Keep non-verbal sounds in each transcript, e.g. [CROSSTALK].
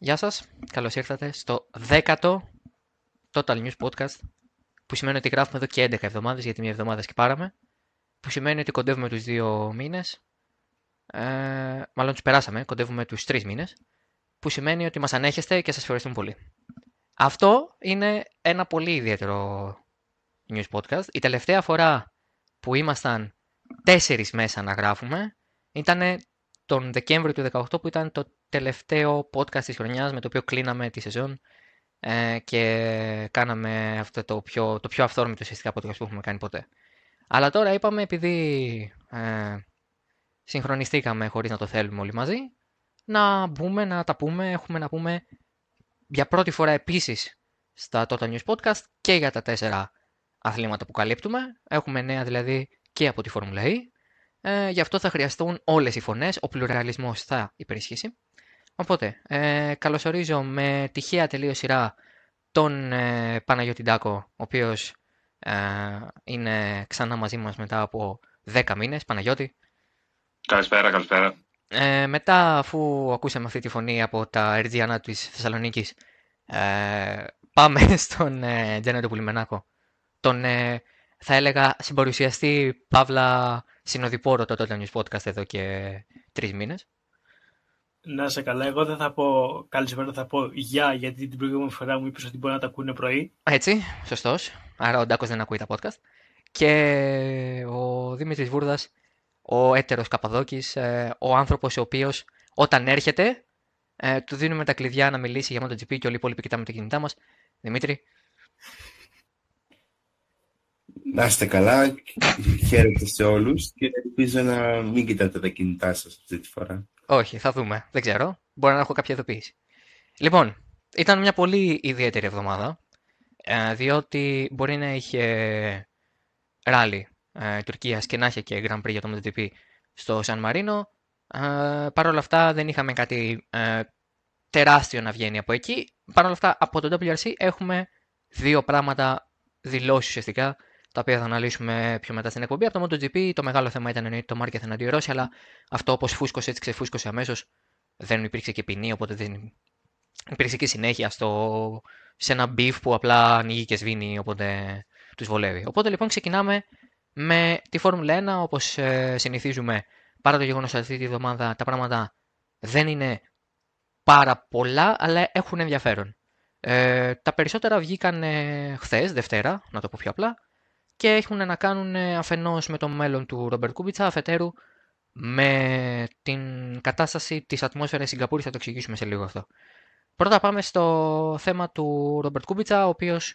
Γεια σας, καλώς ήρθατε στο 10ο Total News Podcast που σημαίνει ότι γράφουμε εδώ και 11 εβδομάδες γιατί μια εβδομάδα σκυπάραμε που σημαίνει ότι κοντεύουμε τους δύο μήνες ε, μάλλον τους περάσαμε, κοντεύουμε τους τρεις μήνες που σημαίνει ότι μας ανέχεστε και σας ευχαριστούμε πολύ. Αυτό είναι ένα πολύ ιδιαίτερο news podcast. Η τελευταία φορά που ήμασταν τέσσερις μέσα να γράφουμε ήταν τον Δεκέμβριο του 2018 που ήταν το τελευταίο podcast της χρονιάς με το οποίο κλείναμε τη σεζόν ε, και κάναμε αυτό το πιο, το πιο αυθόρμητο ουσιαστικά podcast που έχουμε κάνει ποτέ. Αλλά τώρα είπαμε επειδή ε, συγχρονιστήκαμε χωρίς να το θέλουμε όλοι μαζί να μπούμε, να τα πούμε, έχουμε να πούμε για πρώτη φορά επίσης στα Total News Podcast και για τα τέσσερα αθλήματα που καλύπτουμε. Έχουμε νέα δηλαδή και από τη Φόρμουλα E. Ε, γι' αυτό θα χρειαστούν όλες οι φωνές, ο πλουραλισμός θα υπερισχύσει. Οπότε, ε, καλωσορίζω με τυχαία τελείως σειρά τον ε, Παναγιώτη Ντάκο, ο οποίος ε, είναι ξανά μαζί μας μετά από 10 μήνες. Παναγιώτη. Καλησπέρα, καλησπέρα. Ε, μετά, αφού ακούσαμε αυτή τη φωνή από τα Ερτζιανά της Θεσσαλονίκης, ε, πάμε [LAUGHS] στον ε, Τζένετο Πουλιμενάκο. Τον, ε, θα έλεγα, συμπαρουσιαστή Παύλα Συνοδοιπόρο το Total News Podcast εδώ και τρεις μήνες. Να σε καλά, εγώ δεν θα πω καλησπέρα, θα πω γεια, γιατί την προηγούμενη φορά μου είπες ότι μπορεί να τα ακούνε πρωί. Έτσι, σωστός. Άρα ο Ντάκος δεν ακούει τα podcast. Και ο Δημήτρης Βούρδας, ο έτερος Καπαδόκης, ε, ο άνθρωπος ο οποίος όταν έρχεται, ε, του δίνουμε τα κλειδιά να μιλήσει για MotoGP και όλοι οι υπόλοιποι κοιτάμε τα κινητά μας. Δημήτρη. Να είστε καλά, χαίρετε σε όλους και ελπίζω να μην κοιτάτε τα κινητά σας αυτή τη φορά. Όχι, θα δούμε. Δεν ξέρω. Μπορεί να έχω κάποια ειδοποίηση. Λοιπόν, ήταν μια πολύ ιδιαίτερη εβδομάδα, ε, διότι μπορεί να είχε ράλι ε, Τουρκίας και να είχε και Grand Prix για το MotoGP στο Σαν Μαρίνο. Ε, Παρ' όλα αυτά δεν είχαμε κάτι ε, τεράστιο να βγαίνει από εκεί. Παρ' όλα αυτά από το WRC έχουμε δύο πράγματα δηλώσεις ουσιαστικά τα οποία θα αναλύσουμε πιο μετά στην εκπομπή. Από το MotoGP το μεγάλο θέμα ήταν εννοείται το Μάρκεθ εναντίον Ρώση, αλλά αυτό όπως φούσκωσε έτσι ξεφούσκωσε αμέσως. Δεν υπήρξε και ποινή, οπότε δεν υπήρξε και συνέχεια στο... σε ένα beef που απλά ανοίγει και σβήνει, οπότε τους βολεύει. Οπότε λοιπόν ξεκινάμε με τη Φόρμουλα 1, όπως ε, συνηθίζουμε, παρά το γεγονός ότι αυτή τη βδομάδα τα πράγματα δεν είναι πάρα πολλά, αλλά έχουν ενδιαφέρον. Ε, τα περισσότερα βγήκαν ε, χθες, Δευτέρα, να το πω πιο απλά και έχουν να κάνουν ε, αφενός με το μέλλον του Ρόμπερτ Κούμπιτσα, αφετέρου με την κατάσταση της ατμόσφαιρας της Σιγκαπούρης, θα το εξηγήσουμε σε λίγο αυτό. Πρώτα πάμε στο θέμα του Ρόμπερτ Κούμπιτσα, ο οποίος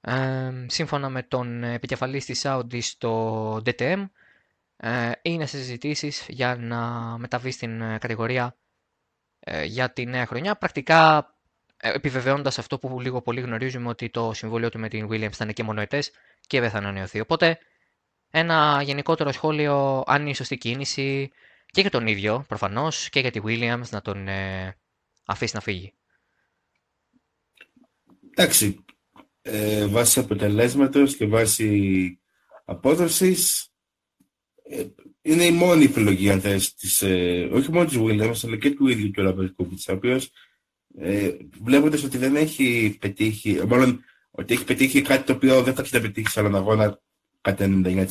ε, σύμφωνα με τον επικεφαλής της Audi στο DTM ε, είναι σε συζητήσεις για να μεταβεί στην ε, κατηγορία ε, για τη νέα χρονιά. Πρακτικά επιβεβαιώνοντας αυτό που λίγο πολύ γνωρίζουμε ότι το συμβόλαιο του με την Williams ήταν και μονοετές και δεν θα ανανεωθεί. Οπότε ένα γενικότερο σχόλιο αν είναι η σωστή κίνηση και για τον ίδιο προφανώς και για τη Williams να τον ε, αφήσει να φύγει. Εντάξει, ε, βάσει αποτελέσματος και βάσει απόδοσης ε, είναι η μόνη επιλογή αν θες της, ε, όχι μόνο της Williams αλλά και του ίδιου του Ράμπερ Κούμπιτς ο οποίος ε, βλέποντας ότι δεν έχει πετύχει, μάλλον ότι έχει πετύχει κάτι το οποίο δεν θα έχει να πετύχει σε άλλον αγώνα κατά 99%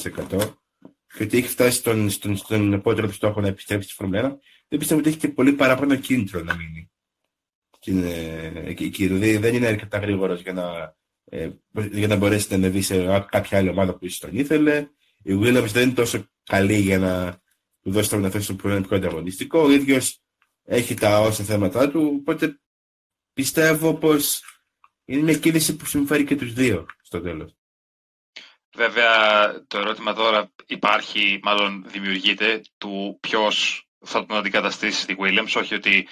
και ότι έχει φτάσει στον, στον, στον επόμενο του στόχο να επιστρέψει στη Φόρμουλα 1, δεν πιστεύω ότι έχει και πολύ παραπάνω κίνητρο να μείνει. Εκεί, δηλαδή δεν είναι αρκετά γρήγορος για να, ε, για να μπορέσει να ανεβεί σε κάποια άλλη ομάδα που ίσως τον ήθελε. Η Williams δεν είναι τόσο καλή για να του δώσει το να που είναι πιο ανταγωνιστικό. Ο ίδιος έχει τα όσα θέματα του, οπότε πιστεύω πως είναι μια κίνηση που συμφέρει και τους δύο στο τέλος. Βέβαια, το ερώτημα τώρα υπάρχει, μάλλον δημιουργείται, του ποιος θα τον αντικαταστήσει στη Williams, όχι ότι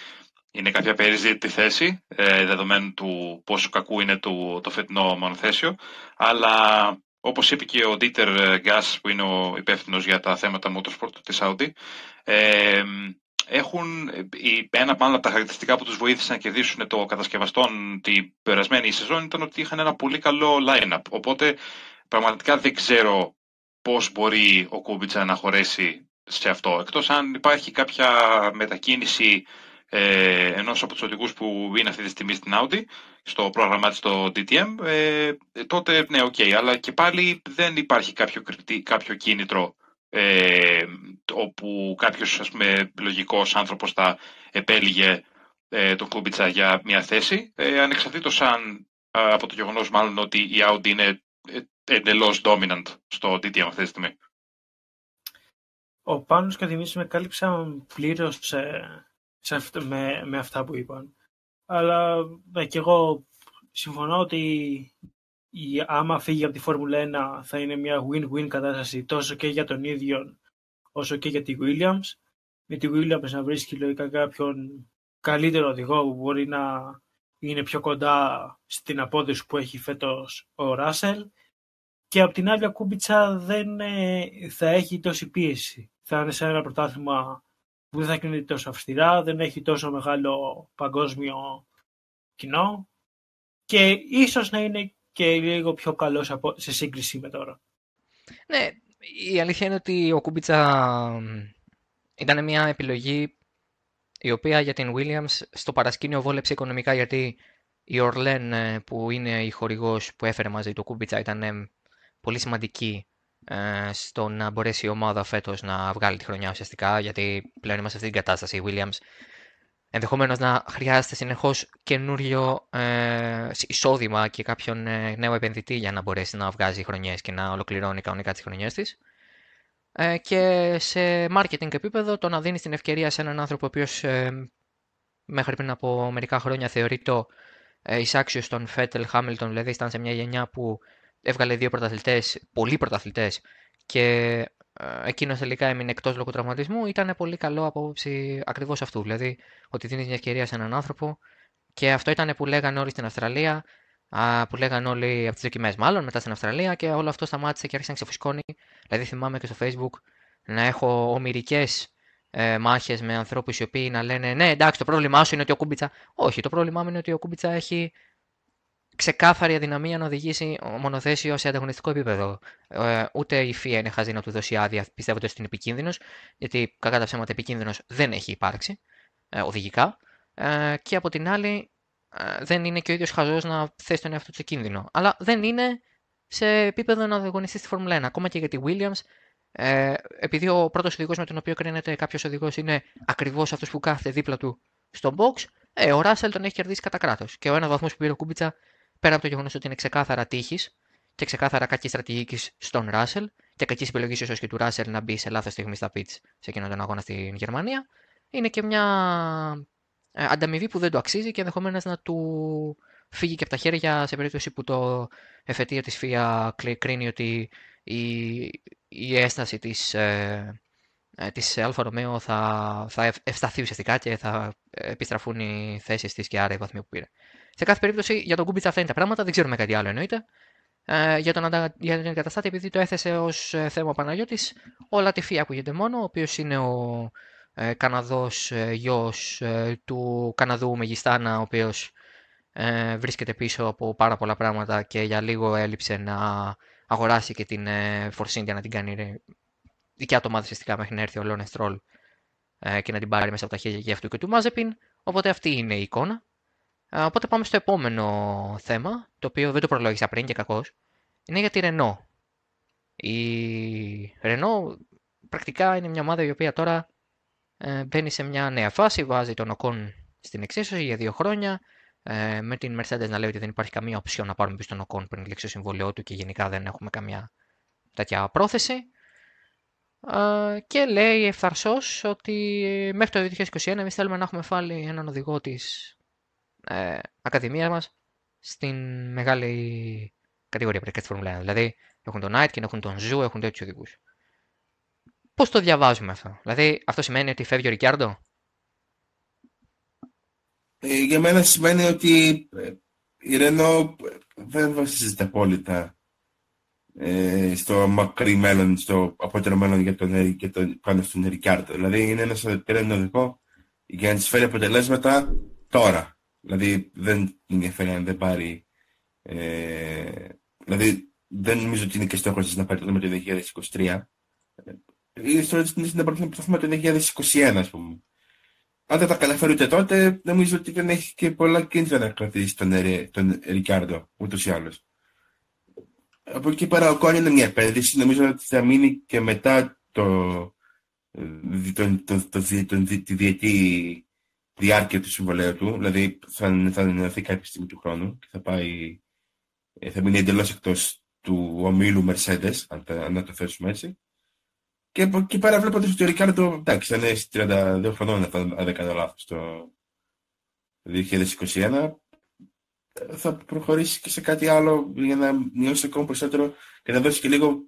είναι κάποια περιζήτητη θέση, ε, δεδομένου του πόσο κακού είναι το, το φετινό μονοθέσιο, αλλά όπως είπε και ο Dieter Gas, που είναι ο υπεύθυνος για τα θέματα motorsport της Audi, ε, έχουν ένα από τα χαρακτηριστικά που τους βοήθησαν να κερδίσουν το κατασκευαστών την περασμένη σεζόν ήταν ότι είχαν ένα πολύ καλό line-up. Οπότε πραγματικά δεν ξέρω πώς μπορεί ο Κούμπιτσα να χωρέσει σε αυτό. Εκτός αν υπάρχει κάποια μετακίνηση ε, ενός από τους οδηγούς που είναι αυτή τη στιγμή στην Audi, στο πρόγραμμά της στο DTM, ε, τότε ναι, οκ, okay, αλλά και πάλι δεν υπάρχει κάποιο, κάποιο κίνητρο ε, όπου κάποιος ας πούμε, λογικός άνθρωπος θα επέλεγε ε, τον Κούμπιτσα για μια θέση, ε, ανεξαρτήτως αν από το γεγονός μάλλον ότι η Audi είναι ε, εντελώς dominant στο DTM αυτή τη στιγμή. Ο Πάνος και ο Δημήτρης με κάλυψαν πλήρως ε, με, με αυτά που είπαν. Αλλά ναι, και εγώ συμφωνώ ότι η, άμα φύγει από τη Φόρμουλα 1 θα είναι μια win-win κατάσταση τόσο και για τον ίδιο όσο και για τη Williams. Με τη Williams να βρίσκει λογικά κάποιον καλύτερο οδηγό που μπορεί να είναι πιο κοντά στην απόδοση που έχει φέτος ο Ράσελ και από την άλλη ο Κούμπιτσα δεν ε, θα έχει τόση πίεση. Θα είναι σε ένα πρωτάθλημα που δεν θα κρίνεται τόσο αυστηρά, δεν έχει τόσο μεγάλο παγκόσμιο κοινό και ίσως να είναι και λίγο πιο καλός σε σύγκριση με τώρα. Ναι, η αλήθεια είναι ότι ο Κούμπιτσα ήταν μια επιλογή η οποία για την Williams στο παρασκήνιο βόλεψε οικονομικά γιατί η Orlen ε, που είναι η χορηγός που έφερε μαζί του Κούμπιτσα ήταν ε, πολύ σημαντική ε, στο να μπορέσει η ομάδα φέτος να βγάλει τη χρονιά ουσιαστικά, γιατί πλέον είμαστε σε αυτή την κατάσταση. Η Williams ενδεχομένως να χρειάζεται συνεχώς καινούριο ε, εισόδημα και κάποιον ε, νέο επενδυτή για να μπορέσει να βγάζει χρονιές και να ολοκληρώνει κανονικά τις χρονιές της. Ε, και σε marketing επίπεδο το να δίνεις την ευκαιρία σε έναν άνθρωπο ο οποίος ε, μέχρι πριν από μερικά χρόνια θεωρείται ε, εισάξιο στον Φέτελ Χάμιλτον, δηλαδή ήταν σε μια γενιά που έβγαλε δύο πρωταθλητές, πολλοί πρωταθλητές και ε, εκείνος τελικά έμεινε εκτός λόγω τραυματισμού, ήταν πολύ καλό από άποψη ακριβώς αυτού. Δηλαδή ότι δίνεις μια ευκαιρία σε έναν άνθρωπο και αυτό ήταν που λέγανε όλοι στην Αυστραλία, που λέγανε όλοι από τις δοκιμές μάλλον μετά στην Αυστραλία και όλο αυτό σταμάτησε και άρχισε να ξεφουσκώνει. Δηλαδή θυμάμαι και στο Facebook να έχω ομηρικές ε, μάχες με ανθρώπους οι οποίοι να λένε Ναι, εντάξει, το πρόβλημά σου είναι ότι ο Κούμπιτσα. Όχι, το πρόβλημά μου είναι ότι ο Κούμπιτσα έχει ξεκάθαρη αδυναμία να οδηγήσει μονοθέσιο σε ανταγωνιστικό επίπεδο. Ε, ούτε η FIA είναι χαζή να του δώσει άδεια πιστεύοντας ότι είναι επικίνδυνος, γιατί κακά τα ψέματα επικίνδυνος δεν έχει υπάρξει ε, οδηγικά. Ε, και από την άλλη, ε, δεν είναι και ο ίδιος χαζός να θέσει τον εαυτό του σε κίνδυνο. Αλλά δεν είναι σε επίπεδο να ανταγωνιστεί στη Φόρμουλα 1. Ακόμα και για τη Williams, ε, επειδή ο πρώτος οδηγός με τον οποίο κρίνεται κάποιος οδηγός είναι ακριβώς αυτός που κάθεται δίπλα του στο box, ε, ο Ράσελ τον έχει κερδίσει κατά κράτος. Και ο ένας βαθμός που πήρε ο Κούμπιτσα πέρα από το γεγονός ότι είναι ξεκάθαρα τύχης και ξεκάθαρα κακής στρατηγικής στον Ράσελ και κακή επιλογή ίσως και του Ράσελ να μπει σε λάθος στιγμή στα πιτ σε εκείνον τον αγώνα στην Γερμανία, είναι και μια ε, ανταμοιβή που δεν το αξίζει και ενδεχομένως να του φύγει και από τα χέρια σε περίπτωση που το εφετείο της FIA κρίνει ότι η, η ένσταση της, ε, ε της Alfa Romeo θα, θα ευσταθεί ουσιαστικά και θα επιστραφούν οι θέσεις της και άρα οι βαθμοί που πήρε. Σε κάθε περίπτωση για τον Κούμπιτσα αυτά είναι τα πράγματα, δεν ξέρουμε κάτι άλλο εννοείται. Ε, για, τον, για τον αντικαταστάτη, επειδή το έθεσε ως ε, θέμα ο Παναγιώτης, ο Λατίφι ακούγεται μόνο, ο οποίος είναι ο ε, Καναδός ε, γιος ε, του Καναδού Μεγιστάνα, ο οποίος ε, βρίσκεται πίσω από πάρα πολλά πράγματα και για λίγο έλειψε να αγοράσει και την ε, Force India να την κάνει δικιά του ομάδα ουσιαστικά μέχρι να έρθει ο Λόνε Στρόλ ε, και να την πάρει μέσα από τα χέρια και αυτού και του Μάζεπιν. Οπότε αυτή είναι η εικόνα. Οπότε πάμε στο επόμενο θέμα, το οποίο δεν το προλόγησα πριν και κακώ. Είναι για τη Renault. Η Renault πρακτικά είναι μια ομάδα η οποία τώρα ε, μπαίνει σε μια νέα φάση, βάζει τον Ocon στην εξίσωση για δύο χρόνια, ε, με την Mercedes να λέει ότι δεν υπάρχει καμία option να πάρουμε πίσω τον Ocon πριν λήξει το συμβόλαιό του και γενικά δεν έχουμε καμιά τέτοια πρόθεση. Ε, και λέει ευθαρσώς ότι μέχρι το 2021 εμείς θέλουμε να έχουμε βάλει έναν οδηγό της ε, ακαδημίας μας στην μεγάλη κατηγορία πριν τη Φόρμουλα 1. Δηλαδή έχουν τον Άιτκιν, έχουν τον Ζου, έχουν τέτοιους οδηγούς. Πώς το διαβάζουμε αυτό, Δηλαδή αυτό σημαίνει ότι φεύγει ο Ρικιάρντο; Ε, για μένα σημαίνει ότι ε, η Ρενό δεν βασίζεται απόλυτα ε, στο μακρύ μέλλον, στο απότερο μέλλον για τον, για τον, πάνω στον Ρικιάρντο. Δηλαδή είναι ένας πέραν οδηγό για να της φέρει αποτελέσματα τώρα. Δηλαδή δεν ενδιαφέρει αν δεν πάρει. Ε, δηλαδή δεν νομίζω ότι είναι και στόχος της να πάρει το το 2023. Η ιστορία της είναι να πάρει το το 2021, ας πούμε. αν δεν τα καταφέρει ούτε τότε, νομίζω ότι δεν έχει και πολλά κίνητρα να κρατήσει τον, τον Ρικάρντο, ούτως ή άλλως. Από εκεί πέρα ο Κόν είναι μια επένδυση, νομίζω ότι θα μείνει και μετά το, το, το, το, τη διετή διάρκεια του συμβολέου του, δηλαδή θα, θα ενωθεί κάποια στιγμή του χρόνου και θα πάει, ε, θα μείνει εντελώς εκτός του ομίλου Mercedes, αν, αν να το θέσουμε έτσι. Και από εκεί πέρα βλέπω ότι ο Ρικάρντο, εντάξει, θα είναι 32 χρονών, αν δεν κάνω λάθος, το 2021. Θα προχωρήσει και σε κάτι άλλο για να μειώσει ακόμα περισσότερο και να δώσει και λίγο,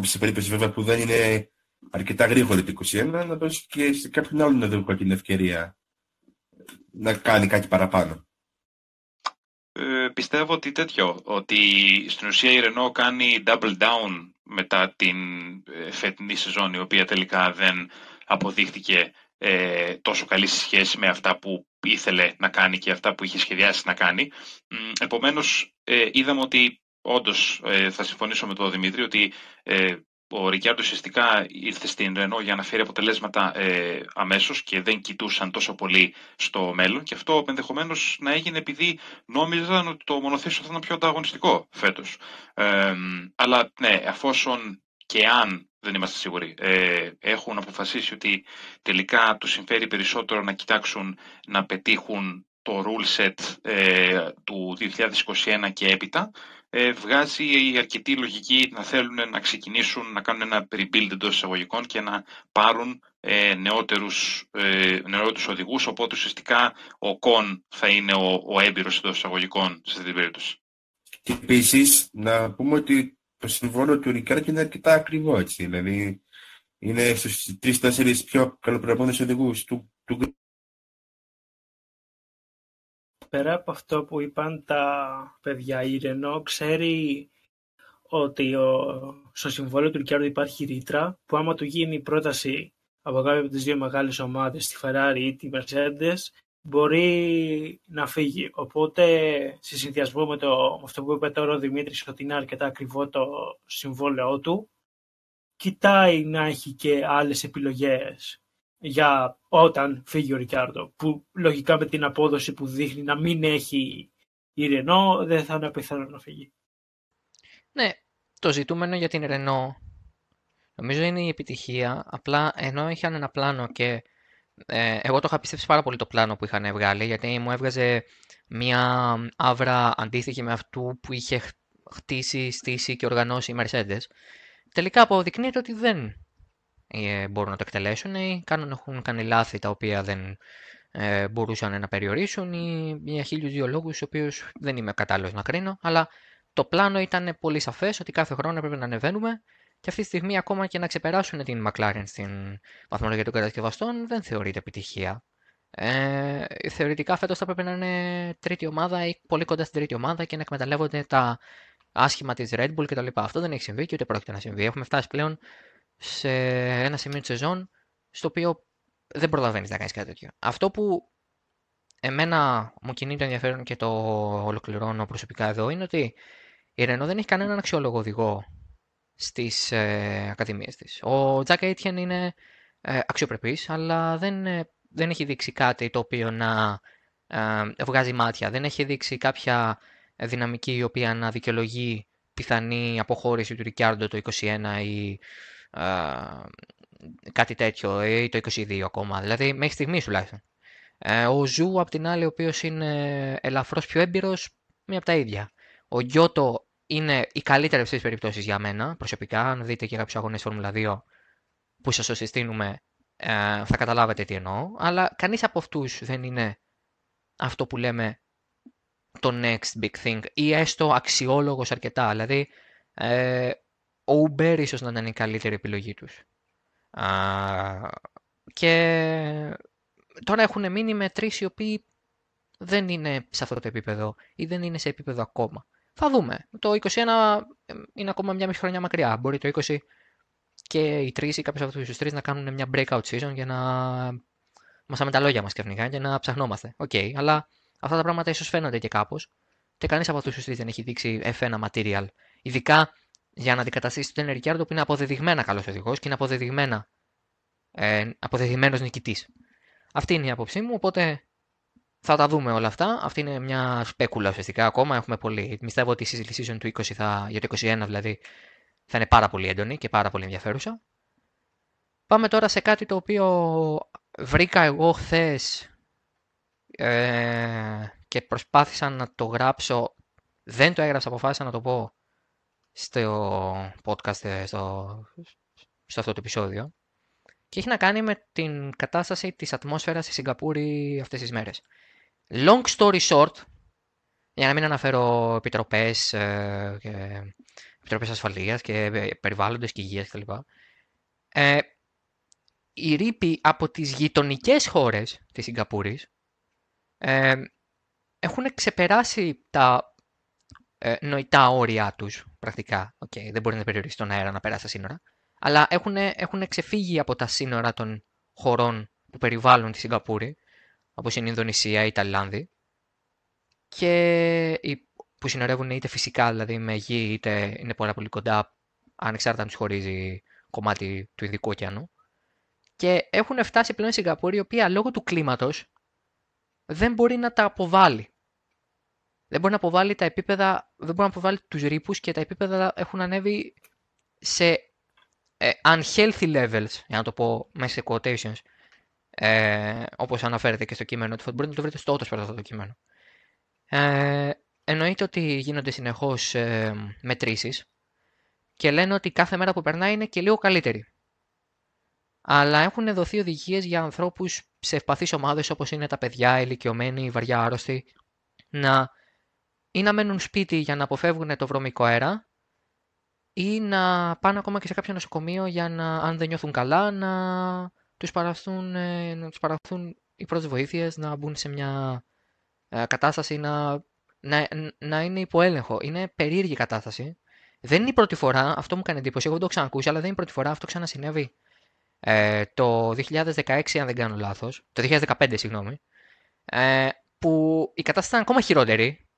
σε περίπτωση βέβαια που δεν είναι αρκετά γρήγορη το 2021, να δώσει και σε κάποιον άλλον να δώσει την ευκαιρία να κάνει κάτι παραπάνω. Ε, πιστεύω ότι τέτοιο, ότι στην ουσία η Renault κάνει double down μετά την ε, φετινή σεζόν η οποία τελικά δεν αποδείχτηκε ε, τόσο καλή σχέση με αυτά που ήθελε να κάνει και αυτά που είχε σχεδιάσει να κάνει. Επομένως, ε, είδαμε ότι όντως ε, θα συμφωνήσω με τον Δημήτρη ότι ο Ρικιάρντο ουσιαστικά ήρθε στην Ρενό για να φέρει αποτελέσματα ε, αμέσως και δεν κοιτούσαν τόσο πολύ στο μέλλον και αυτό ενδεχομένως να έγινε επειδή νόμιζαν ότι το μονοθέσιο θα ήταν πιο ανταγωνιστικό φέτος. Ε, αλλά ναι, αφόσον και αν δεν είμαστε σίγουροι, ε, έχουν αποφασίσει ότι τελικά τους συμφέρει περισσότερο να κοιτάξουν να πετύχουν το rule set ε, του 2021 και έπειτα, ε, βγάζει αρκετή λογική να θέλουν να ξεκινήσουν να κάνουν ένα rebuild εντός εισαγωγικών και να πάρουν ε, νεότερους, ε, νεότερους οδηγούς, οπότε ουσιαστικά ο Κον θα είναι ο, ο έμπειρος εντός εισαγωγικών σε αυτή την περίπτωση. Και επίσης να πούμε ότι το συμβόλαιο του Ρικάρτ είναι αρκετά ακριβό, έτσι, δηλαδή είναι στους τρει-τέσσερι πιο καλοπροηγούμενους οδηγούς του, του πέρα από αυτό που είπαν τα παιδιά, η Ρενό ξέρει ότι ο, στο συμβόλαιο του Ρικιάρντο υπάρχει ρήτρα που άμα του γίνει πρόταση από κάποια από τις δύο μεγάλες ομάδες, τη Ferrari ή τη Mercedes, μπορεί να φύγει. Οπότε, σε συνδυασμό με, το, με αυτό που είπε τώρα ο Δημήτρης, ότι είναι αρκετά ακριβό το συμβόλαιό του, κοιτάει να έχει και άλλες επιλογές για όταν φύγει ο Ρικάρντο, που λογικά με την απόδοση που δείχνει να μην έχει η Ρενό, δεν θα είναι πιθανό να φύγει. Ναι, το ζητούμενο για την Ρενό νομίζω είναι η επιτυχία, απλά ενώ είχαν ένα πλάνο και ε, εγώ το είχα πιστέψει πάρα πολύ το πλάνο που είχαν βγάλει, γιατί μου έβγαζε μια άβρα αντίστοιχη με αυτού που είχε χτίσει, στήσει και οργανώσει η Mercedes. Τελικά αποδεικνύεται ότι δεν ε, μπορούν να το εκτελέσουν ή κάνουν, έχουν κάνει λάθη τα οποία δεν ε, μπορούσαν να περιορίσουν ή για χίλιους δύο λόγους, ο οποίους δεν είμαι κατάλληλος να κρίνω, αλλά το πλάνο ήταν πολύ σαφές ότι κάθε χρόνο έπρεπε να ανεβαίνουμε και αυτή τη στιγμή ακόμα και να ξεπεράσουν την McLaren στην βαθμολογία των κατασκευαστών δεν θεωρείται επιτυχία. Ε, θεωρητικά φέτος θα πρέπει να είναι τρίτη ομάδα ή πολύ κοντά στην τρίτη ομάδα και να εκμεταλλεύονται τα άσχημα της Red Bull κτλ. Αυτό δεν έχει συμβεί και ούτε πρόκειται να συμβεί. Έχουμε φτάσει πλέον σε ένα σημείο της σεζόν στο οποίο δεν προλαβαίνεις να κάνεις κάτι τέτοιο. Αυτό που εμένα μου κινεί το ενδιαφέρον και το ολοκληρώνω προσωπικά εδώ είναι ότι η Ρενό δεν έχει κανέναν αξιόλογο οδηγό στις ε, ακαδημίες της. Ο Τζακ Έιτιεν είναι ε, αξιοπρεπής, αλλά δεν, ε, δεν έχει δείξει κάτι το οποίο να ε, βγάζει μάτια. Δεν έχει δείξει κάποια δυναμική η οποία να δικαιολογεί πιθανή αποχώρηση του Ρικιάρντο το 2021 ή κάτι τέτοιο ή το 22 ακόμα. Δηλαδή μέχρι στιγμής τουλάχιστον. Ε, ο Ζου απ' την άλλη ο οποίος είναι ελαφρώς πιο έμπειρος, μία από τα ίδια. Ο Γιώτο είναι η καλύτερη αυτές περιπτώσεις για μένα προσωπικά. Αν δείτε και κάποιους αγώνες Φόρμουλα 2 που σας το συστήνουμε ε, θα καταλάβετε τι εννοώ. Αλλά κανείς από αυτούς δεν είναι αυτό που λέμε το next big thing ή έστω αξιόλογος αρκετά. Δηλαδή ε, ο Hubert ίσως να ήταν η καλύτερη επιλογή τους. Α, και τώρα έχουν μείνει με τρεις οι οποίοι δεν είναι σε αυτό το επίπεδο ή δεν είναι σε επίπεδο ακόμα. Θα δούμε. Το 21 είναι ακόμα μια μισή χρονιά μακριά. Μπορεί το 20 και οι τρεις ή κάποιοι από αυτούς τους τρεις να κάνουν μια breakout season για να μασάμε τα λόγια μας ξαφνικά και να ψαχνόμαστε. OK, okay, αλλά αυτά τα πράγματα ίσως φαίνονται και κάπως. Και κανείς από αυτούς τους τρεις δεν έχει δείξει F1 material. Ειδικά για να αντικαταστήσει τον Ρικιάρντο που είναι αποδεδειγμένα καλός οδηγός και είναι αποδεδειγμένα, ε, αποδεδειγμένος νικητής. Αυτή είναι η άποψή μου, οπότε θα τα δούμε όλα αυτά. Αυτή είναι μια σπέκουλα ουσιαστικά ακόμα. Έχουμε πολύ. Πιστεύω ότι η συζήτηση season του 20 θα, για το 21 δηλαδή θα είναι πάρα πολύ έντονη και πάρα πολύ ενδιαφέρουσα. Πάμε τώρα σε κάτι το οποίο βρήκα εγώ χθες ε, και προσπάθησα να το γράψω. Δεν το έγραψα, αποφάσισα να το πω στο podcast, ε, στο, στο αυτό το επεισόδιο. Και έχει να κάνει με την κατάσταση της ατμόσφαιρας στη Σιγκαπούρη αυτές τις μέρες. Long story short, για να μην αναφέρω επιτροπές, ε, και, επιτροπές ασφαλείας και ε, περιβάλλοντες και υγείας κτλ. Ε, οι ρήποι από τις γειτονικές χώρες της Σιγκαπούρης ε, έχουν ξεπεράσει τα ε, νοητά όρια τους πρακτικά. Okay, δεν μπορεί να περιορίσει τον αέρα να περάσει τα σύνορα. Αλλά έχουν, έχουν ξεφύγει από τα σύνορα των χωρών που περιβάλλουν τη Σιγκαπούρη, όπως είναι η Ινδονησία ή η Ταϊλάνδη, και που συνορεύουν είτε φυσικά δηλαδή με γη, είτε είναι πολλά πολύ κοντά, ανεξάρτητα αν τους χωρίζει κομμάτι του Ινδικού ωκεανού. Και έχουν φτάσει πλέον στη Σιγκαπούρη, η οποία λόγω του κλίματος δεν μπορεί να τα αποβάλει. Δεν μπορεί να αποβάλει τα επίπεδα, δεν μπορεί να αποβάλει τους ρήπους και τα επίπεδα έχουν ανέβει σε ε, unhealthy levels, για να το πω μέσα σε quotations, ε, όπως αναφέρεται και στο κείμενο του, μπορείτε να το βρείτε στο ότος αυτό το κείμενο. Ε, εννοείται ότι γίνονται συνεχώς ε, μετρήσεις και λένε ότι κάθε μέρα που περνάει είναι και λίγο καλύτερη. Αλλά έχουν δοθεί οδηγίες για ανθρώπους σε ευπαθείς ομάδες όπως είναι τα παιδιά, οι ηλικιωμένοι, οι βαριά άρρωστοι, να ή να μένουν σπίτι για να αποφεύγουν το βρωμικό αέρα ή να πάνε ακόμα και σε κάποιο νοσοκομείο για να, αν δεν νιώθουν καλά, να τους παραθούν, ε, να τους παραθούν οι πρώτες βοήθειες, να μπουν σε μια ε, κατάσταση να, να, να είναι υπό έλεγχο. Είναι περίεργη κατάσταση. Δεν είναι η πρώτη φορά, αυτό μου κάνει εντύπωση, εγώ δεν το ξανακούσει, αλλά δεν είναι η πρώτη φορά, αυτό ξανασυνέβη ε, το 2016, αν δεν κάνω λάθος, το 2015, συγγνώμη, ε, που η κατάσταση ήταν ακόμα χειρότερη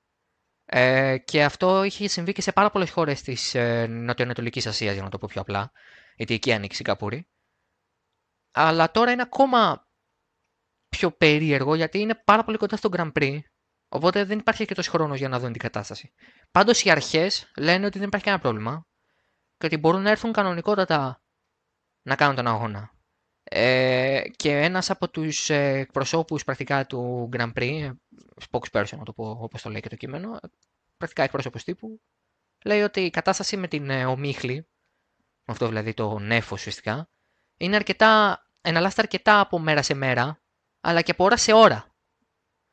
ε, και αυτό είχε συμβεί και σε πάρα πολλές χώρες της ε, Νοτιοανατολικής Ασίας, για να το πω πιο απλά, γιατί εκεί ανήκει η Σιγκαπούρη. Αλλά τώρα είναι ακόμα πιο περίεργο, γιατί είναι πάρα πολύ κοντά στο Grand Prix, οπότε δεν υπάρχει αρκετός χρόνος για να δουν την κατάσταση. Πάντως οι αρχές λένε ότι δεν υπάρχει κανένα πρόβλημα και ότι μπορούν να έρθουν κανονικότατα να κάνουν τον αγώνα. Ε, και ένας από τους ε, εκπροσώπους πρακτικά του Grand Prix, spokesperson να το πω όπως το λέει και το κείμενο, πρακτικά εκπρόσωπος τύπου, λέει ότι η κατάσταση με την ε, ομίχλη, αυτό δηλαδή το νέφος ουσιαστικά, είναι αρκετά, εναλλάσσεται αρκετά από μέρα σε μέρα, αλλά και από ώρα σε ώρα.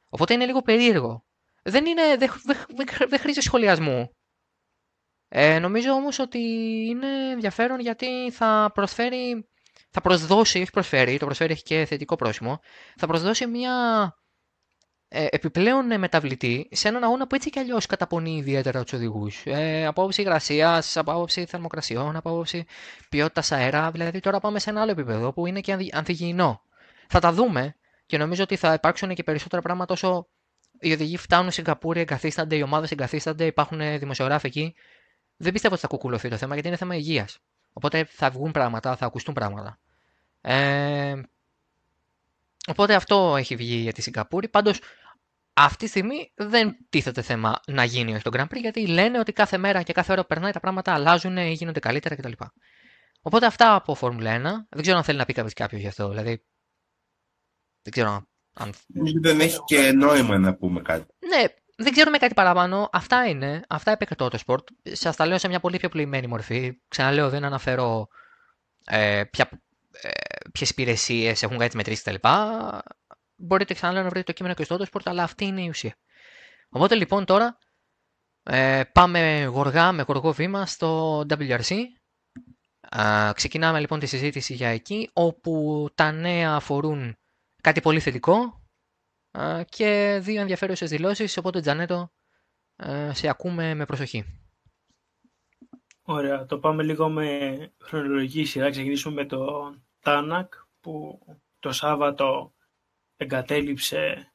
Οπότε είναι λίγο περίεργο. Δεν, είναι, δεν, δεν, δεν χρήζει σχολιασμού. Ε, νομίζω όμως ότι είναι ενδιαφέρον γιατί θα προσφέρει, θα προσδώσει, όχι προσφέρει, το προσφέρει έχει και θετικό πρόσημο, θα προσδώσει μια ε, επιπλέον μεταβλητή σε έναν αγώνα που έτσι κι αλλιώς καταπονεί ιδιαίτερα τους οδηγούς. Ε, από άποψη υγρασίας, από άποψη θερμοκρασιών, από άποψη ποιότητας αέρα. Δηλαδή τώρα πάμε σε ένα άλλο επίπεδο που είναι και ανθυγιεινό. Θα τα δούμε και νομίζω ότι θα υπάρξουν και περισσότερα πράγματα όσο οι οδηγοί φτάνουν στην Καπούρη, εγκαθίστανται, οι ομάδες εγκαθίστανται, υπάρχουν δημοσιογράφοι εκεί δεν πιστεύω ότι θα κουκουλωθεί το θέμα γιατί είναι θέμα υγείας. Οπότε θα βγουν πράγματα, θα ακουστούν πράγματα. Ε, οπότε αυτό έχει βγει για τη Σιγκαπούρη. Πάντως αυτή τη στιγμή δεν τίθεται θέμα να γίνει όχι το Grand Prix γιατί λένε ότι κάθε μέρα και κάθε ώρα που περνάει τα πράγματα αλλάζουν ή γίνονται καλύτερα κτλ. Οπότε αυτά από Φόρμουλα 1. Δεν ξέρω αν θέλει να πει κάποιος γι' αυτό. Δηλαδή. Δεν ξέρω αν. Δεν έχει και νόημα να πούμε κάτι. Ναι, δεν ξέρουμε κάτι παραπάνω. Αυτά είναι. Αυτά είπε το Autosport. Σας τα λέω σε μια πολύ πιο πλημένη μορφή. Ξαναλέω, δεν αναφέρω ε, ποια, ε, ποιες υπηρεσίες έχουν κάνει τι μετρήσει κτλ. Μπορείτε ξαναλέω να βρείτε το κείμενο και στο Autosport, αλλά αυτή είναι η ουσία. Οπότε λοιπόν τώρα ε, πάμε γοργά με γοργό βήμα στο WRC. Ε, ξεκινάμε λοιπόν τη συζήτηση για εκεί, όπου τα νέα αφορούν κάτι πολύ θετικό, και δύο ενδιαφέρουσες δηλώσεις, οπότε Τζανέτο, σε ακούμε με προσοχή. Ωραία, το πάμε λίγο με χρονολογική σειρά. Ξεκινήσουμε με το Τάνακ που το Σάββατο εγκατέλειψε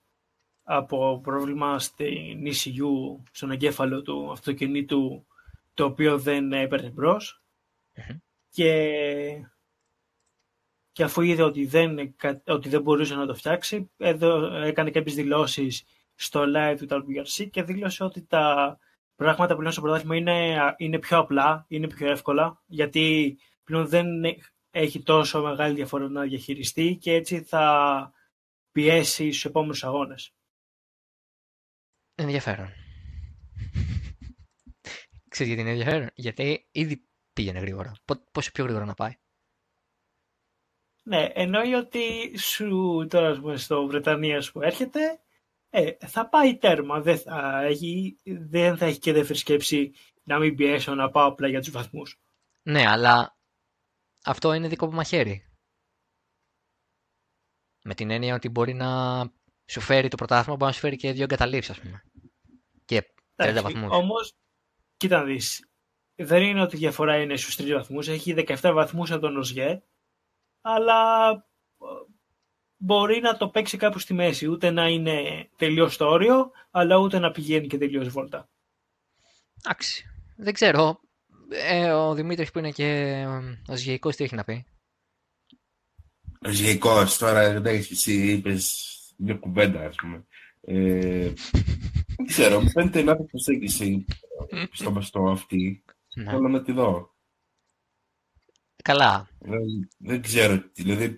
από πρόβλημα στην ECU, στον εγκέφαλο του αυτοκινήτου, το οποίο δεν έπαιρνε μπρος. Και και αφού είδε ότι δεν, ότι δεν μπορούσε να το φτιάξει, εδώ έκανε κάποιες δηλώσεις στο live του WRC και δήλωσε ότι τα πράγματα πλέον στο πρωτάθλημα είναι, είναι πιο απλά, είναι πιο εύκολα, γιατί πλέον δεν έχει τόσο μεγάλη διαφορά να διαχειριστεί και έτσι θα πιέσει στους επόμενους αγώνες. Ενδιαφέρον. Ξέρεις γιατί είναι ενδιαφέρον; Γιατί ήδη πήγαινε γρήγορα. Πόσο πιο γρήγορα να πάει. Ναι, εννοεί ότι σου τώρα στο Βρετανία που έρχεται ε, θα πάει τέρμα. Δεν θα, έχει, δεν θα έχει και δεύτερη σκέψη να μην πιέσω να πάω απλά για τους βαθμούς. Ναι, αλλά αυτό είναι δικό μου μαχαίρι. Με την έννοια ότι μπορεί να σου φέρει το πρωτάθλημα, μπορεί να σου φέρει και δύο εγκαταλείψεις, ας πούμε. Και 30 βαθμούς. Όμως, κοίτα να δεις. Δεν είναι ότι η διαφορά είναι στους τρεις βαθμούς. Έχει 17 βαθμούς από τον Οζιέ. Αλλά μπορεί να το παίξει κάπου στη μέση. Ούτε να είναι τελείως στο όριο, αλλά ούτε να πηγαίνει και τελείως βόλτα. Εντάξει. Δεν ξέρω. Ε, ο Δημήτρης που είναι και ο Ζυγικός τι έχει να πει; Ο Ζυγικός τώρα, δεν εσύ είπες μια κουβέντα ας πούμε. Ε, δεν ξέρω, μου φαίνεται λάθος προσέγγιση στο μαστό αυτή. Ναι. Θέλω να τη δω. Καλά. Δεν, δεν ξέρω, δηλαδή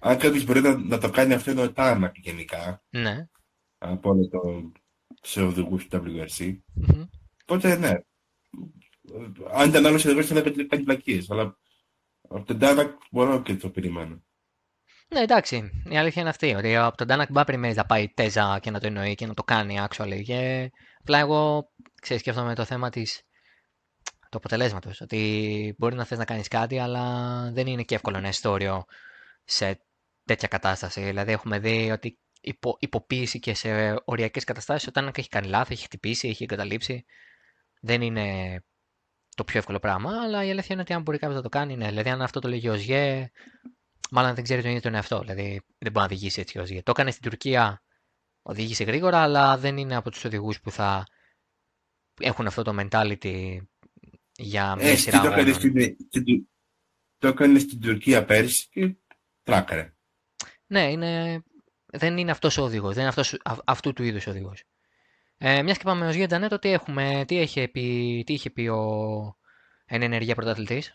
αν κάποιος μπορεί να, να, το κάνει αυτό είναι ο Τάρμακ γενικά. Ναι. Από όλο το σε οδηγού του WRC. Mm-hmm. Οπότε ναι. Αν ήταν άλλος οδηγό θα έπρεπε να κάνει πλακίε. Αλλά από τον Τάρμακ μπορώ και το περιμένω. Ναι, εντάξει. Η αλήθεια είναι αυτή. Ότι από τον Τάρμακ μπα περιμένεις να πάει τέζα και να το εννοεί και να το κάνει actually. Και απλά εγώ ξέρεις, σκέφτομαι το θέμα της τους αποτελέσματο. Ότι μπορεί να θες να κάνεις κάτι, αλλά δεν είναι και εύκολο ένα ιστορίο σε τέτοια κατάσταση. Δηλαδή έχουμε δει ότι υπο, υποποίηση και σε οριακές καταστάσεις όταν έχει κάνει λάθη, έχει χτυπήσει, έχει εγκαταλείψει. Δεν είναι το πιο εύκολο πράγμα, αλλά η αλήθεια είναι ότι αν μπορεί κάποιος να το κάνει, ναι. Δηλαδή αν αυτό το λέγει ο ΖΓΕ, μάλλον δεν ξέρει τον ίδιο τον εαυτό. Δηλαδή δεν μπορεί να οδηγήσει έτσι ο ΖΓΕ. Το έκανε στην Τουρκία, οδήγησε γρήγορα, αλλά δεν είναι από τους οδηγούς που θα έχουν αυτό το mentality για μια ε, σειρά το έκανε, στην, το έκανε στην Τουρκία πέρσι και τράκαρε. Ναι, είναι... δεν είναι αυτός ο οδηγός, δεν είναι αυτός, αυτού του είδους ο οδηγός. Ε, μιας και πάμε ως Γιάντα τι έχουμε, τι, είχε πει, τι είχε πει ο εν ενεργεία πρωταθλητής;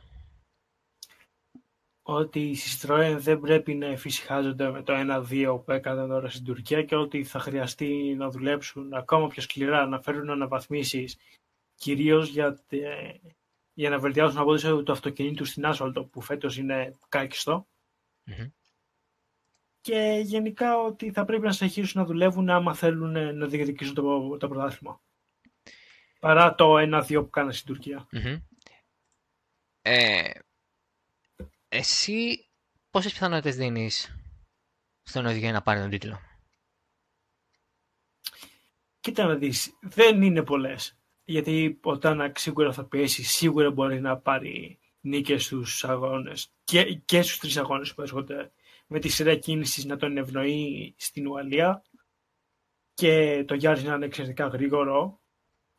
Ότι οι Citroën δεν πρέπει να εφησυχάζονται με το 1-2 που έκαναν τώρα στην Τουρκία και ότι θα χρειαστεί να δουλέψουν ακόμα πιο σκληρά, να φέρουν αναβαθμίσεις κυρίως για, για να βελτιώσουν την απόδοση του αυτοκινήτου στην άσφαλτο που φέτος είναι κάκιστο και γενικά ότι θα πρέπει να συνεχίσουν να δουλεύουν άμα θέλουν να διεκδικήσουν το, το πρωτάθλημα. Παρά το 1-2 που κάνανε στην τουρκια Ε, εσύ πόσες πιθανότητες δίνεις στον οδηγό να πάρει τον τίτλο; Κοίτα να δεις, δεν είναι πολλές. Γιατί ο Τάνακ σίγουρα θα πιέσει, σίγουρα μπορεί να πάρει νίκες στους αγώνες και, και στους τρεις αγώνες που έρχονται με τη σειρά κίνησης να τον ευνοεί στην Ουαλία και το Γιάννη να είναι εξαιρετικά γρήγορο.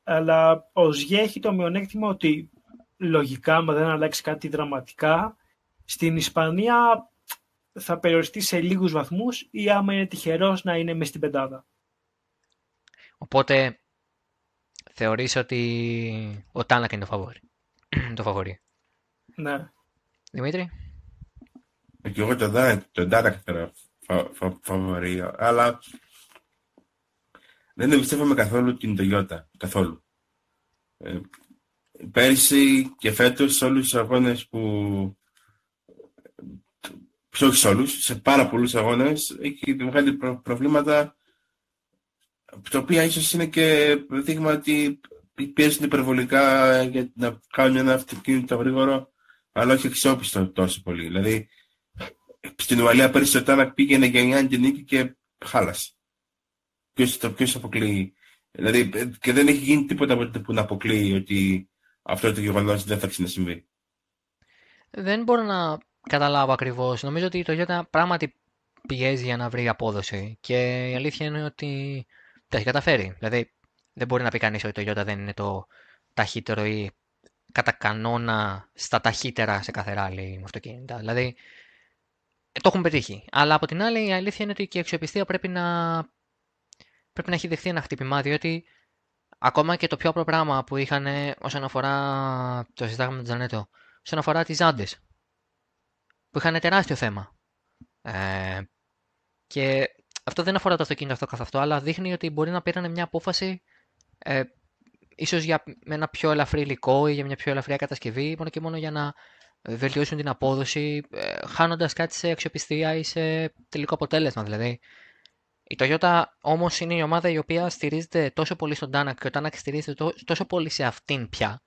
Αλλά ο Ζιέ έχει το μειονέκτημα ότι λογικά, μα δεν αλλάξει κάτι δραματικά, στην Ισπανία θα περιοριστεί σε λίγους βαθμούς ή άμα είναι τυχερός να είναι μέσα στην πεντάδα. Οπότε θεωρείς ότι ο Τάνακ είναι το φαβόρι. [CLEARS THROAT] το φαβόρι. Ναι. Δημήτρη; Και εγώ τον Ντάρα τώρα φαβορεί, αλλά δεν εμπιστεύομαι καθόλου την Toyota. Καθόλου. Ε, πέρυσι και φέτος σε όλους τους αγώνες που πιο όχι σε όλους, σε πάρα πολλούς αγώνες έχει βγάλει προ, προβλήματα τα οποία ίσως είναι και δείγμα ότι πιέζουν υπερβολικά για να κάνουν ένα αυτοκίνητο γρήγορο αλλά όχι αξιόπιστο τόσο πολύ. Δηλαδή στην Ουαλία πέρυσι ο Τάνακ πήγαινε για μια νίκη και χάλασε. Ποιος, το, ποιος αποκλείει. Δηλαδή, και δεν έχει γίνει τίποτα που να αποκλείει ότι αυτό το γεγονός δεν θα ξανασυμβεί. Δεν μπορώ να καταλάβω ακριβώς. Νομίζω ότι το Toyota πράγματι πιέζει για να βρει απόδοση. Και η αλήθεια είναι ότι τα έχει καταφέρει. Δηλαδή, δεν μπορεί να πει κανείς ότι το Toyota δεν είναι το ταχύτερο ή κατά κανόνα στα ταχύτερα σε κάθε ράλι αυτοκίνητα. Δηλαδή, το έχουν πετύχει. Αλλά από την άλλη η αλήθεια είναι ότι και η αξιοπιστία πρέπει να, πρέπει να έχει δεχθεί ένα χτύπημα, διότι ακόμα και το πιο απλό πράγμα που είχαν όσον αφορά το συζητάγαμε με τον Τζανέτο, όσον αφορά τις Ζάντες, που είχαν τεράστιο θέμα. Ε, και αυτό δεν αφορά το αυτοκίνητο αυτό καθ' αυτό, αλλά δείχνει ότι μπορεί να πήραν μια απόφαση ε, ίσως για με ένα πιο ελαφρύ υλικό ή για μια πιο ελαφριά κατασκευή, μόνο και μόνο για να βελτιώσουν την απόδοση, ε, χάνοντας κάτι σε αξιοπιστία ή σε τελικό αποτέλεσμα. Δηλαδή, η Toyota όμως είναι η ομάδα η οποία στηρίζεται τόσο πολύ στον Τάνακ και ο Τάνακ στηρίζεται τόσο πολύ σε αυτήν πια,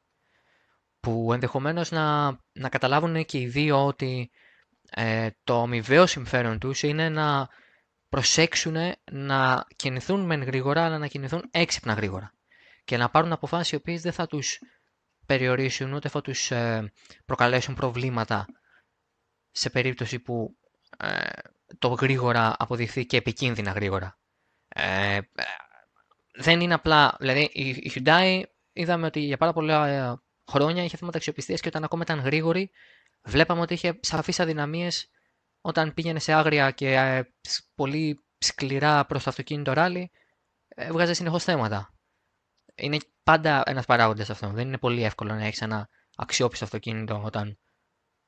που ενδεχομένως να, να καταλάβουν και οι δύο ότι ε, το αμοιβαίο συμφέρον τους είναι να προσέξουν να κινηθούν μεν γρήγορα, αλλά να κινηθούν έξυπνα γρήγορα. Και να πάρουν αποφάσεις οι οποίες δεν θα τους περιορίσουν, ούτε θα τους ε, προκαλέσουν προβλήματα σε περίπτωση που ε, το γρήγορα αποδειχθεί και επικίνδυνα γρήγορα. Ε, δεν είναι απλά, δηλαδή η Hyundai είδαμε ότι για πάρα πολλά χρόνια είχε θέματα αξιοπιστίας και όταν ακόμα ήταν γρήγορη βλέπαμε ότι είχε σαφείς αδυναμίες όταν πήγαινε σε άγρια και ε, πολύ σκληρά προς το αυτοκίνητο ράλι, έβγαζε συνεχώς θέματα. Είναι πάντα ένας παράγοντας αυτό. Δεν είναι πολύ εύκολο να έχεις ένα αξιόπιστο αυτοκίνητο όταν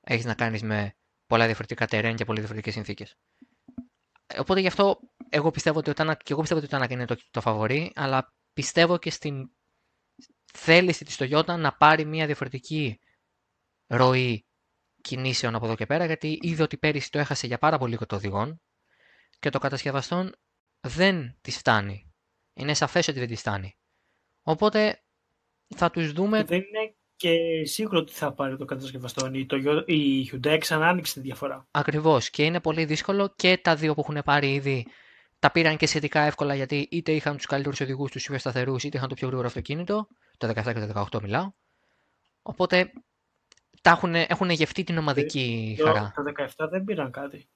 έχεις να κάνεις με πολλά διαφορετικά τερέν και πολύ διαφορετικές συνθήκες. Οπότε γι' αυτό εγώ πιστεύω ότι ο Τάνακ, και εγώ πιστεύω ότι ο Τάνακ είναι το, το φαβορή, αλλά πιστεύω και στην θέληση της Toyota να πάρει μια διαφορετική ροή κινήσεων από εδώ και πέρα, γιατί είδε ότι πέρυσι το έχασε για πάρα πολύ το οδηγών και το κατασκευαστών δεν της φτάνει. Είναι σαφές ότι δεν της φτάνει. Οπότε θα τους δούμε... Δεν είναι και σίγουρο ότι θα πάρει το κατασκευαστών. Η, το, η Hyundai ξανά άνοιξε τη διαφορά. Ακριβώς και είναι πολύ δύσκολο και τα δύο που έχουν πάρει ήδη τα πήραν και σχετικά εύκολα γιατί είτε είχαν τους καλύτερους οδηγούς, τους πιο σταθερούς, είτε είχαν το πιο γρήγορο αυτοκίνητο. Το 17 και το 18 μιλάω. Οπότε τα έχουν, έχουν γευτεί την ομαδική το, χαρά. Το 17 δεν πήραν κάτι.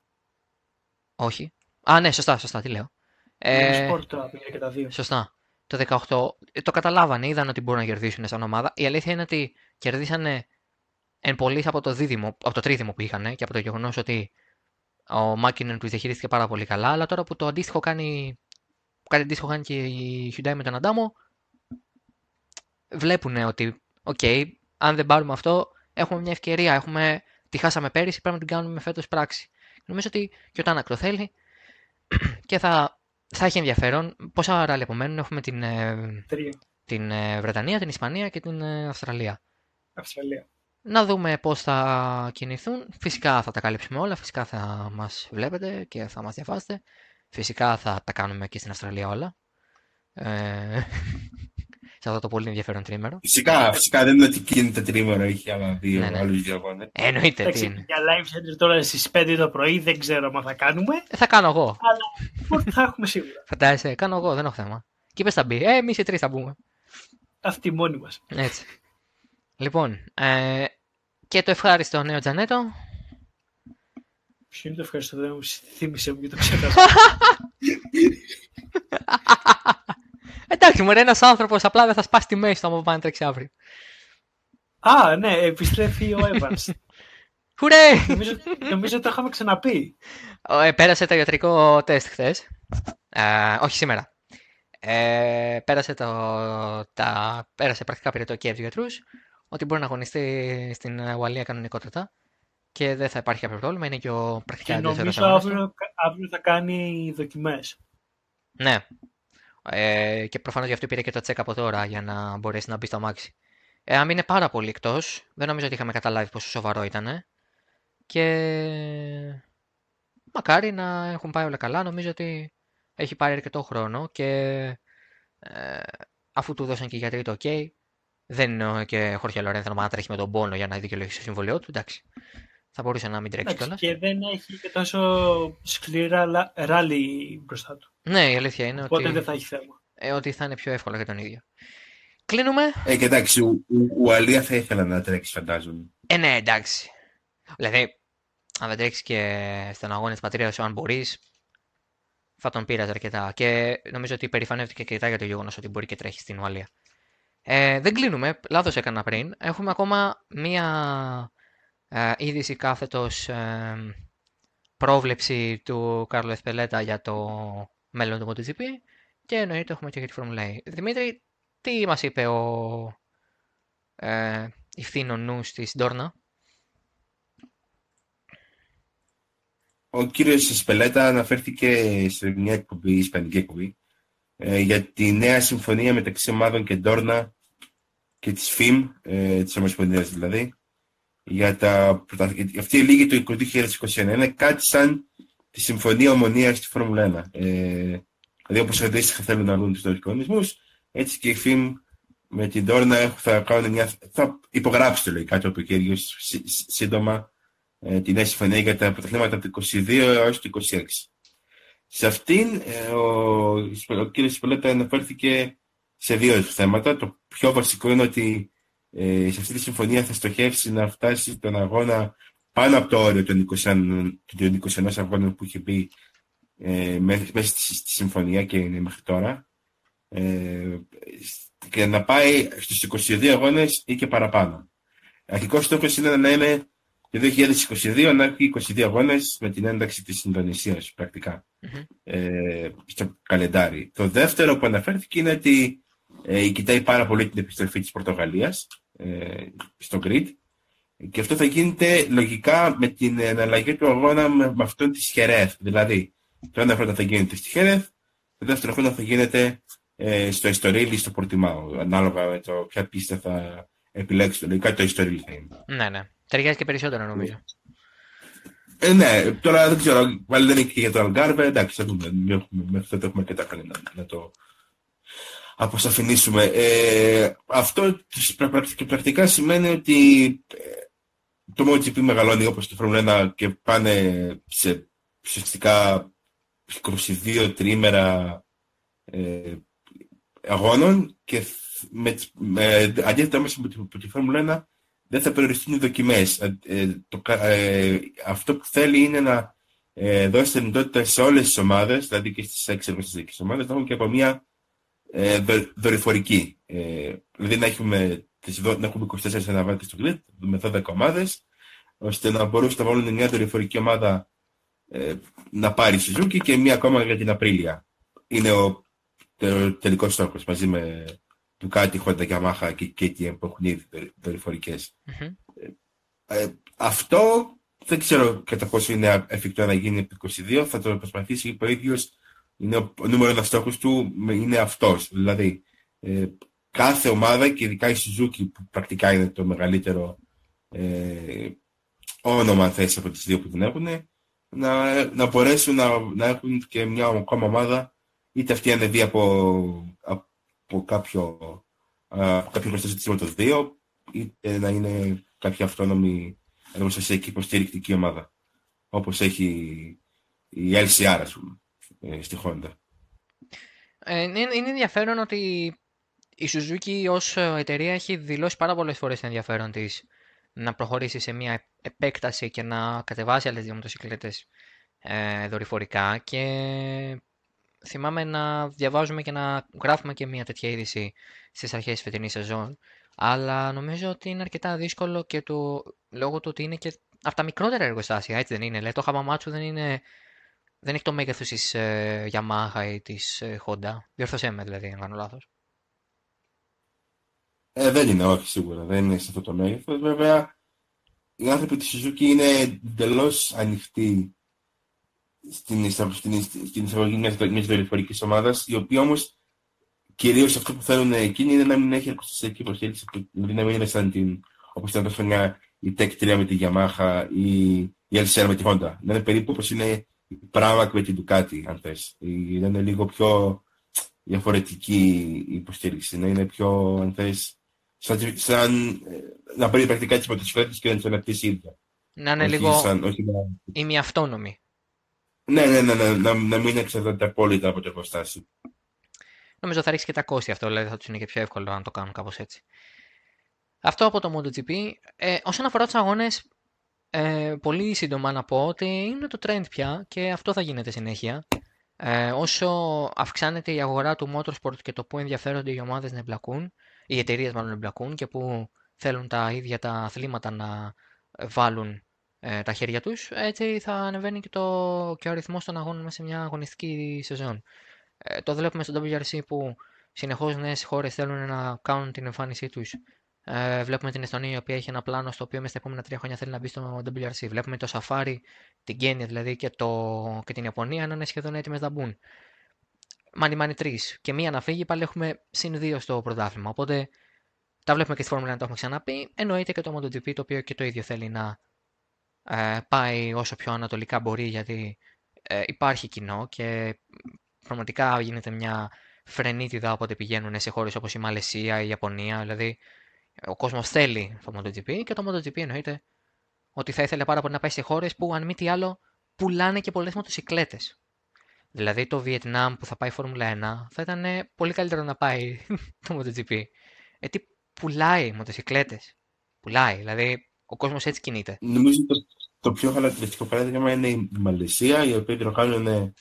Όχι. Α, ναι, σωστά, σωστά, τι λέω. Ε, sport τώρα πήγε και τα δύο. Σωστά. Το 18 ε, το καταλάβανε, είδαν ότι μπορούν να κερδίσουν σαν ομάδα. Η αλήθεια είναι ότι κερδίσανε εν πολύ από το, δίδυμο, από το τρίδυμο που είχαν και από το γεγονός ότι ο Μάκινεν τους διαχειρίστηκε πάρα πολύ καλά. Αλλά τώρα που το αντίστοιχο κάνει, κάτι αντίστοιχο κάνει και η Hyundai με τον Αντάμο, βλέπουν ότι, OK, okay, αν δεν πάρουμε αυτό, έχουμε μια ευκαιρία. Έχουμε, τη χάσαμε πέρυσι, πρέπει να την κάνουμε φέτος πράξη. Νομίζω ότι και ο Τάνακ το θέλει [CLEARS THROAT] και θα, θα έχει ενδιαφέρον. Πόσα ράλι απομένουν, έχουμε την, ε, την ε, Βρετανία, την Ισπανία και την ε, Αυστραλία. Αυστραλία. Να δούμε πώς θα κινηθούν. Φυσικά θα τα καλύψουμε όλα, φυσικά θα μας βλέπετε και θα μας διαβάσετε. Φυσικά θα τα κάνουμε και στην Αυστραλία όλα. Ε, σε αυτό το πολύ ενδιαφέρον τρίμερο. Φυσικά, φυσικά δεν είναι ότι κινείται τρίμερο, έχει άλλα δύο, ναι, ναι. άλλους δύο αγώνες. Εννοείται. Τι είναι. Για live center τώρα στις 5 το πρωί δεν ξέρω μα θα κάνουμε. Ε, θα κάνω εγώ. Αλλά θα έχουμε σίγουρα. [LAUGHS] Φαντάζεσαι, κάνω εγώ, δεν έχω θέμα. Και είπε θα μπει. Ε, εμείς οι τρεις θα μπούμε. Αυτή μόνοι μας. Έτσι. Λοιπόν, ε, και το ευχάριστο νέο Τζανέτο. Ποιο είναι το ευχαριστώ, δεν μου θύμισε μου και το [LAUGHS] ξέχασα. [LAUGHS] Εντάξει, μου ένας άνθρωπος απλά δεν θα σπάσει τη μέση του άμα πάνε τρέξει αύριο. Α, ναι, επιστρέφει ο Evans. [LAUGHS] Χουρέ! νομίζω, νομίζω το είχαμε ξαναπεί. Ε, πέρασε το ιατρικό τεστ χθες. Ε, όχι σήμερα. Ε, πέρασε, το, τα, πέρασε πρακτικά πήρε το και από του γιατρούς ότι μπορεί να αγωνιστεί στην Ουαλία κανονικότατα και δεν θα υπάρχει κάποιο πρόβλημα. Είναι και ο πρακτικά Και νομίζω αύριο, αύριο θα κάνει δοκιμές. Ναι, ε, και προφανώς γι' αυτό πήρε και το τσεκ από τώρα για να μπορέσει να μπει στο αμάξι. Ε, αν είναι πάρα πολύ εκτός, δεν νομίζω ότι είχαμε καταλάβει πόσο σοβαρό ήταν. Και μακάρι να έχουν πάει όλα καλά. Νομίζω ότι έχει πάρει αρκετό χρόνο και ε, αφού του δώσαν και οι γιατροί το OK, δεν είναι και Χόρχε Λορένθο να τρέχει με τον πόνο για να δικαιολογήσει το συμβολιό του. Εντάξει. Θα μπορούσε να μην τρέξει κιόλας. Και δεν έχει και τόσο σκληρά ράλι μπροστά του. Ναι, η αλήθεια είναι Οπότε ότι... δεν θα έχει θέμα. Ε, ότι θα είναι πιο εύκολο για τον ίδιο. Κλείνουμε. Ε, και εντάξει, ο, ο, ο Αλία θα ήθελα να τρέξει, φαντάζομαι. Ε, ναι, εντάξει. Δηλαδή, αν δεν τρέξει και στον αγώνα της πατρίδας σου, αν μπορείς, θα τον πήραζε αρκετά. Και νομίζω ότι υπερηφανεύτηκε αρκετά για το γεγονός ότι μπορεί και τρέχει στην Ουαλία. Ε, δεν κλείνουμε. Λάθος έκανα πριν. Έχουμε ακόμα μία ε, είδηση κάθετος ε, πρόβλεψη του Κάρλο Εσπελέτα για το μέλλον του MotoGP και εννοείται έχουμε και για τη Formula E. Δημήτρη, τι μας είπε ο ε, ευθύνων νους της Ντόρνα; Ο κύριος Εσπελέτα αναφέρθηκε σε μια εκπομπή, ισπανική εκπομπή, ε, για τη νέα συμφωνία μεταξύ ομάδων και Ντόρνα και της ΦΙΜ, ε, της Ομοσπονδίας δηλαδή, για τα, αυτή η λίγη του 2021 είναι κάτι σαν τη Συμφωνία Ομονίας στη Φόρμουλα 1. Ε, δηλαδή όπως αντίστοιχα θέλουν να δουν τους κανονισμούς, έτσι και η ΦΙΜ με την Ντόρνα θα, κάνουν μια, θα υπογράψει το λέει κάτι από ο σύντομα ε, τη νέα συμφωνία για τα πρωταθλήματα από το 22 έως το 26. Σε αυτήν ε, ο, ο κ. Σπολέτα αναφέρθηκε σε δύο θέματα. Το πιο βασικό είναι ότι ε, σε αυτή τη συμφωνία θα στοχεύσει να φτάσει τον αγώνα πάνω από το όριο των 21, των 21 αγώνων που είχε πει ε, μέσα στη, συμφωνία και είναι μέχρι τώρα ε, και να πάει στους 22 αγώνες ή και παραπάνω. Αρχικός στόχος είναι να είναι το 2022 να έχει 22 αγώνες με την ένταξη της Ινδονησίας πρακτικά ε, στο καλεντάρι. Το δεύτερο που αναφέρθηκε είναι ότι ε, κοιτάει πάρα πολύ την επιστροφή της Πορτογαλίας ε, στο grid και αυτό θα γίνεται λογικά με την εναλλαγή του αγώνα με, με αυτόν της Χερέθ. Δηλαδή, το ένα χρόνο θα γίνεται στη Χερέθ, το δεύτερο χρόνο θα γίνεται ε, στο Ιστορίλ ή στο Πορτιμάο, ανάλογα με το ποια πίστα θα επιλέξει. Λογικά το Ιστορίλ θα είναι. Ναι, ναι. Ταιριάζει και περισσότερο νομίζω. Ε, ναι, τώρα δεν ξέρω, πάλι δεν είναι και για το Αλγκάρβε, εντάξει, θα δούμε, μέχρι τότε έχουμε και τα να, να το αποσαφηνίσουμε. Ε, αυτό πρακτικά σημαίνει ότι ε, το MotoGP μεγαλώνει όπως και Formula 1 και πάνε σε ουσιαστικά 22 τρίμερα ε, αγώνων και με, με, αντίθετα μέσα με τη, τη Formula 1 δεν θα περιοριστούν οι δοκιμές. Ε, ε, το, ε, αυτό που θέλει είναι να ε, δώσει την δυνατότητα σε όλες τις ομάδες, δηλαδή και στις έξι εργαστικές ομάδες, να έχουν και από μια ε, δορυφορική. Ε, δηλαδή να έχουμε, να έχουμε 24 αναβάτες στο grid με 12 ομάδες, ώστε να μπορούσαν να βάλουν μια δορυφορική ομάδα ε, να πάρει η Suzuki και μια ακόμα για την Απρίλια. Είναι ο τε, τελικός στόχος μαζί με του κάτι Honda, Yamaha και KTM που έχουν ήδη δορυφορικές. Mm-hmm. Ε, αυτό δεν ξέρω κατά πόσο είναι εφικτό να γίνει από 22, θα το προσπαθήσει ο ίδιος είναι ο, ο νούμερο ένα στόχος του είναι αυτός. Δηλαδή, ε, κάθε ομάδα και ειδικά η Suzuki που πρακτικά είναι το μεγαλύτερο ε, όνομα θέση από τις δύο που την έχουν, να, να μπορέσουν να, να έχουν και μια ακόμα ομάδα, είτε αυτή ανεβεί από, από κάποιο, α, κάποιο γνωστό το 2, είτε να είναι κάποια αυτόνομη εργοστασιακή υποστηρικτική ομάδα. Όπως έχει η LCR, ας πούμε. Ε, στη Honda. Ε, είναι, είναι ενδιαφέρον ότι η Suzuki ως εταιρεία έχει δηλώσει πάρα πολλές φορές το ενδιαφέρον της να προχωρήσει σε μια επέκταση και να κατεβάσει άλλες δύο μοτοσυκλέτες ε, δορυφορικά και θυμάμαι να διαβάζουμε και να γράφουμε και μια τέτοια είδηση στις αρχές της φετινής σεζόν αλλά νομίζω ότι είναι αρκετά δύσκολο και το, λόγω του ότι είναι και από τα μικρότερα εργοστάσια, έτσι δεν είναι. Λέει, το Χαμαμάτσου δεν είναι δεν έχει το μέγεθος της ε, Yamaha ή της ε, Honda. Διορθώσέ με δηλαδή, αν κάνω λάθος. Ε, δεν είναι, όχι σίγουρα. Δεν είναι σε αυτό το μέγεθος. Βέβαια, οι άνθρωποι της Suzuki είναι εντελώς ανοιχτοί στην, στην, στην εισαγωγή μιας δορυφορικής ομάδας, η οποία όμως κυρίως αυτό που θέλουν εκείνοι είναι να μην έχει ακουστική υποστήριξη, δηλαδή να μην είναι σαν την, όπως ήταν τόσο η Tech 3 με τη Yamaha ή η LCR με τη Honda. Να είναι περίπου όπως είναι πράγμα με την Ducati, αν θες. Να είναι λίγο πιο διαφορετική η υποστήριξη, να είναι πιο, αν θες, σαν, σαν ε, να παίρνει πρακτικά τις μοτοσυκλέτες και να τις αναπτύσσει ίδια. Να είναι λίγο σαν, όχι να... ημιαυτόνομη. Ναι, ναι, ναι, ναι, να, να μην εξαρτάται απόλυτα από το εργοστάσιο. Νομίζω θα ρίξει και τα κόστη αυτό, δηλαδή θα τους είναι και πιο εύκολο αν το κάνουν κάπως έτσι. Αυτό από το MotoGP. Ε, όσον αφορά τους αγώνες, ε, πολύ σύντομα να πω ότι είναι το trend πια και αυτό θα γίνεται συνέχεια. Ε, όσο αυξάνεται η αγορά του motorsport και το που ενδιαφέρονται οι ομάδες να εμπλακούν, οι εταιρείες μάλλον να εμπλακούν και που θέλουν τα ίδια τα αθλήματα να βάλουν ε, τα χέρια τους, έτσι θα ανεβαίνει και, το, και ο αριθμός των αγώνων μέσα σε μια αγωνιστική σεζόν. Ε, το βλέπουμε στο WRC που συνεχώς νέες χώρες θέλουν να κάνουν την εμφάνισή τους. Ε, βλέπουμε την Εστονία η οποία έχει ένα πλάνο στο οποίο μέσα στα επόμενα τρία χρόνια θέλει να μπει στο WRC. Βλέπουμε το Safari, την Kenya δηλαδή και, το, και την Ιαπωνία να είναι σχεδόν έτοιμες να μπουν. Μάνι μάνι τρει. Και μία να φύγει, πάλι έχουμε συν δύο στο πρωτάθλημα. Οπότε τα βλέπουμε και στη Φόρμουλα 1, το έχουμε ξαναπεί. Εννοείται και το MotoGP, το οποίο και το ίδιο θέλει να ε, πάει όσο πιο ανατολικά μπορεί, γιατί ε, υπάρχει κοινό και πραγματικά γίνεται μια φρενίτιδα όποτε πηγαίνουν σε χώρες όπως η Μαλαισία, η Ιαπωνία. Δηλαδή, ο κόσμος θέλει το MotoGP και το MotoGP εννοείται ότι θα ήθελε πάρα πολύ να πάει σε χώρες που, αν μη τι άλλο, πουλάνε και πολλές μοτοσυκλέτες. Δηλαδή το Βιετνάμ που θα πάει Φόρμουλα 1 θα ήταν πολύ καλύτερο να πάει [LAUGHS] το MotoGP. Γιατί πουλάει μοτοσυκλέτες. Πουλάει, δηλαδή ο κόσμος έτσι κινείται. Νομίζω το, το πιο χαρακτηριστικό παράδειγμα είναι η Μαλαισία, η οποία τροχάνουν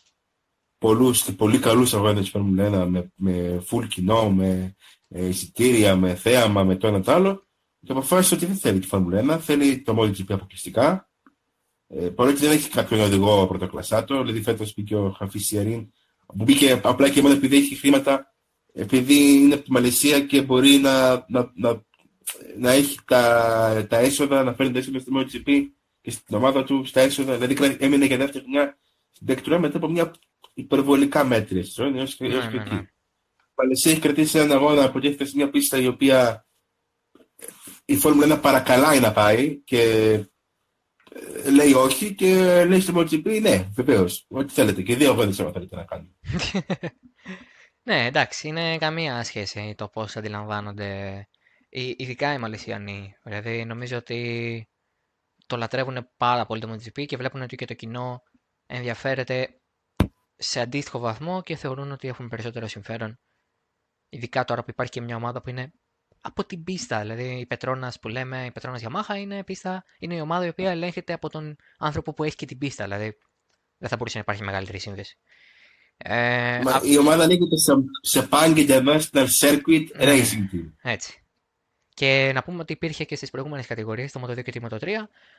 πολλούς και πολύ καλούς αγώνες της Φόρμουλα 1 με, με full κοινό, με ε, εισιτήρια, με θέαμα, με το ένα το άλλο και αποφάσισε ότι δεν θέλει τη Φόρμουλα 1, θέλει το MotoGP αποκλειστικά ε, παρότι δεν έχει κάποιον οδηγό πρωτοκλασσάτο, δηλαδή φέτος μπήκε ο Χαφί Σιαρίν, που μπήκε απλά και μόνο επειδή έχει χρήματα, επειδή είναι από τη Μαλαισία και μπορεί να, να, να, να έχει τα, τα έσοδα, να φέρνει τα έσοδα στο MotoGP και στην ομάδα του στα έσοδα. Δηλαδή έμεινε για δεύτερη χρονιά στην τεκτουρά μετά από μια υπερβολικά μέτρια σεζόν ναι, ναι, ναι. Η Μαλαισία έχει κρατήσει έναν αγώνα που έρχεται σε μια πίστα η οποία η Φόρμουλα 1 παρακαλάει να πάει και λέει όχι και λέει στο MotoGP ναι, βεβαίως. Ό,τι θέλετε. Και δύο αγώνες άμα θέλετε να κάνουμε. [LAUGHS] ναι, εντάξει, είναι καμία σχέση το πώς αντιλαμβάνονται, ειδικά οι Μαλαισιανοί. Δηλαδή, νομίζω ότι το λατρεύουν πάρα πολύ το MotoGP και βλέπουν ότι και το κοινό ενδιαφέρεται σε αντίστοιχο βαθμό και θεωρούν ότι έχουν περισσότερο συμφέρον. Ειδικά τώρα που υπάρχει και μια ομάδα που είναι από την πίστα. Δηλαδή η Πετρώνα που λέμε, η Πετρώνα Yamaha είναι, πίστα, είναι η ομάδα η οποία ελέγχεται από τον άνθρωπο που έχει και την πίστα. Δηλαδή δεν θα μπορούσε να υπάρχει μεγαλύτερη σύνδεση. Ε, Μα, Η ομάδα ανήκεται σε, σε Pang International Circuit ναι, Racing Team. Έτσι. Και να πούμε ότι υπήρχε και στις προηγούμενες κατηγορίες, το Moto2 και το Moto3.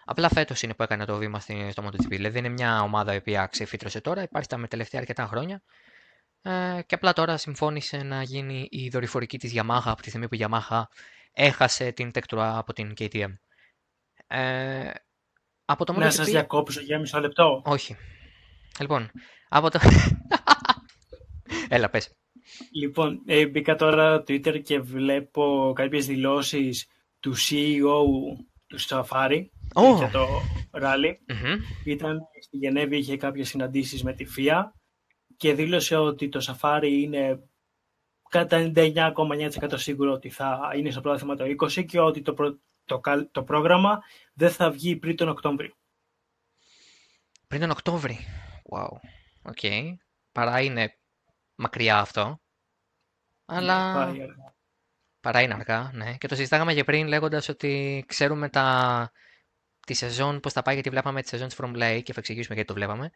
Απλά φέτος είναι που έκανε το βήμα στο MotoGP. Δηλαδή είναι μια ομάδα η οποία ξεφύτρωσε τώρα, υπάρχει τα με τελευταία αρκετά χρόνια. Ε, και απλά τώρα συμφώνησε να γίνει η δορυφορική της Yamaha από τη στιγμή που η Yamaha έχασε την τεκτρουά από την KTM. Ε, από το να σας διακόψω για μισό λεπτό. Όχι. Λοιπόν, από το... [LAUGHS] Έλα, πες. Λοιπόν, ε, μπήκα τώρα στο Twitter και βλέπω κάποιες δηλώσεις του CEO του Safari oh. για το rally. Ήταν στη Γενέβη, είχε κάποιες συναντήσεις με τη FIA και δήλωσε ότι το Safari είναι κατά 99,9% σίγουρο ότι θα είναι στο πρόθυμα το 20 και ότι το, το, το πρόγραμμα δεν θα βγει πριν τον Οκτώβριο. Πριν τον Οκτώβριο. Wow. OK. Okay. Παρά είναι μακριά αυτό. Αλλά... Ναι, Παρά είναι αργά, ναι. Και το συζητάγαμε και πριν λέγοντας ότι ξέρουμε τα... τη σεζόν πώς θα πάει, γιατί βλέπαμε τη σεζόν της Formula και θα εξηγήσουμε γιατί το βλέπαμε.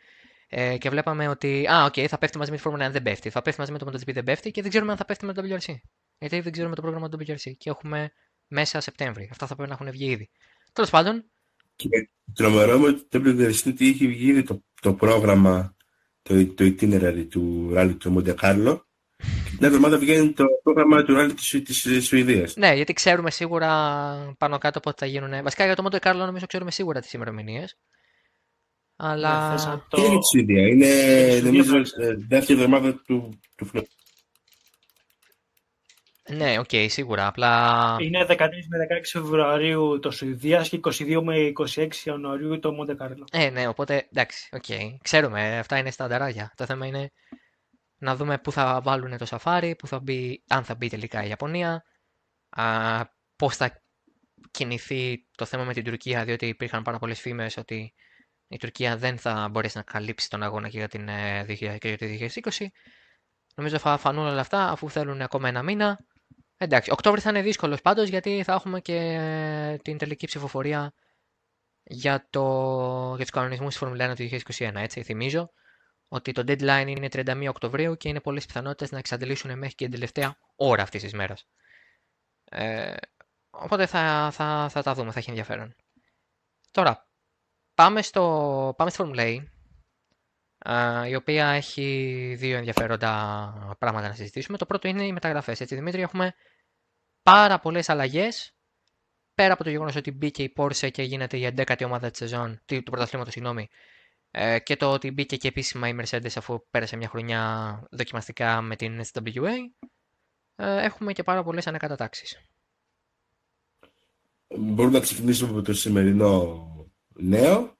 Ε, και βλέπαμε ότι, α, OK, okay, θα πέφτει μαζί με τη Formula 1, δεν πέφτει. Θα πέφτει μαζί με το MotoGP, δεν πέφτει και δεν ξέρουμε αν θα πέφτει με το WRC. Γιατί δεν ξέρουμε το πρόγραμμα του WRC. Και έχουμε μέσα Σεπτέμβρη. Αυτά θα πρέπει να έχουν βγει ήδη. Τέλος πάντων. Και τρομερό με το WRC ότι έχει βγει ήδη το, το πρόγραμμα, το, το itinerary του ράλι του Monte Carlo. Την εβδομάδα βγαίνει το πρόγραμμα του ράλι της Σουηδίας. Ναι, γιατί ξέρουμε σίγουρα πάνω κάτω πότε θα γίνουν. Βασικά για το Monte Carlo νομίζω ξέρουμε σίγουρα τις ημερομηνίες. Αλλά... Ναι, το... Είναι η Σουηδία. Είναι, νομίζω, ε, δεύτερη εβδομάδα του, του Ναι, OK, okay, σίγουρα. Απλά... Είναι 13 με 16 Φεβρουαρίου το Σουηδίας και 22 με 26 Ιανουαρίου το Μοντε Κάρλο. Ε, ναι, οπότε εντάξει, OK. Okay. Ξέρουμε, αυτά είναι τα στανταράκια. Το θέμα είναι να δούμε πού θα βάλουν το σαφάρι, πού θα μπει, αν θα μπει τελικά η Ιαπωνία, α, πώς θα κινηθεί το θέμα με την Τουρκία, διότι υπήρχαν πάρα πολλές φήμες ότι η Τουρκία δεν θα μπορέσει να καλύψει τον αγώνα και για, την, ε, και για το 2020. Νομίζω θα φανούν όλα αυτά αφού θέλουν ακόμα ένα μήνα. Εντάξει, Οκτώβρη θα είναι δύσκολος πάντως γιατί θα έχουμε και ε, την τελική ψηφοφορία για, το, για τους κανονισμούς της Φόρμουλα 1 του 2021. Έτσι, θυμίζω ότι το deadline είναι 31 Οκτωβρίου και είναι πολλές πιθανότητες να εξαντλήσουν μέχρι και την τελευταία ώρα αυτής της μέρας. Ε, οπότε θα, θα, θα τα δούμε, θα έχει ενδιαφέρον. Τώρα, πάμε, στο, πάμε στη Formula E, η οποία έχει δύο ενδιαφέροντα πράγματα να συζητήσουμε. Το πρώτο είναι οι μεταγραφές. Έτσι, Δημήτρη, έχουμε πάρα πολλές αλλαγές πέρα από το γεγονός ότι μπήκε η Porsche και γίνεται η 11η ομάδα της σεζόν, του πρωταθλήματος, συγγνώμη, ε, και το ότι μπήκε και επίσημα η Mercedes αφού πέρασε μια χρονιά δοκιμαστικά με την SWA, ε, έχουμε και πάρα πολλές ανακατατάξεις. Μπορούμε να ξεκινήσουμε από το σημερινό νέο,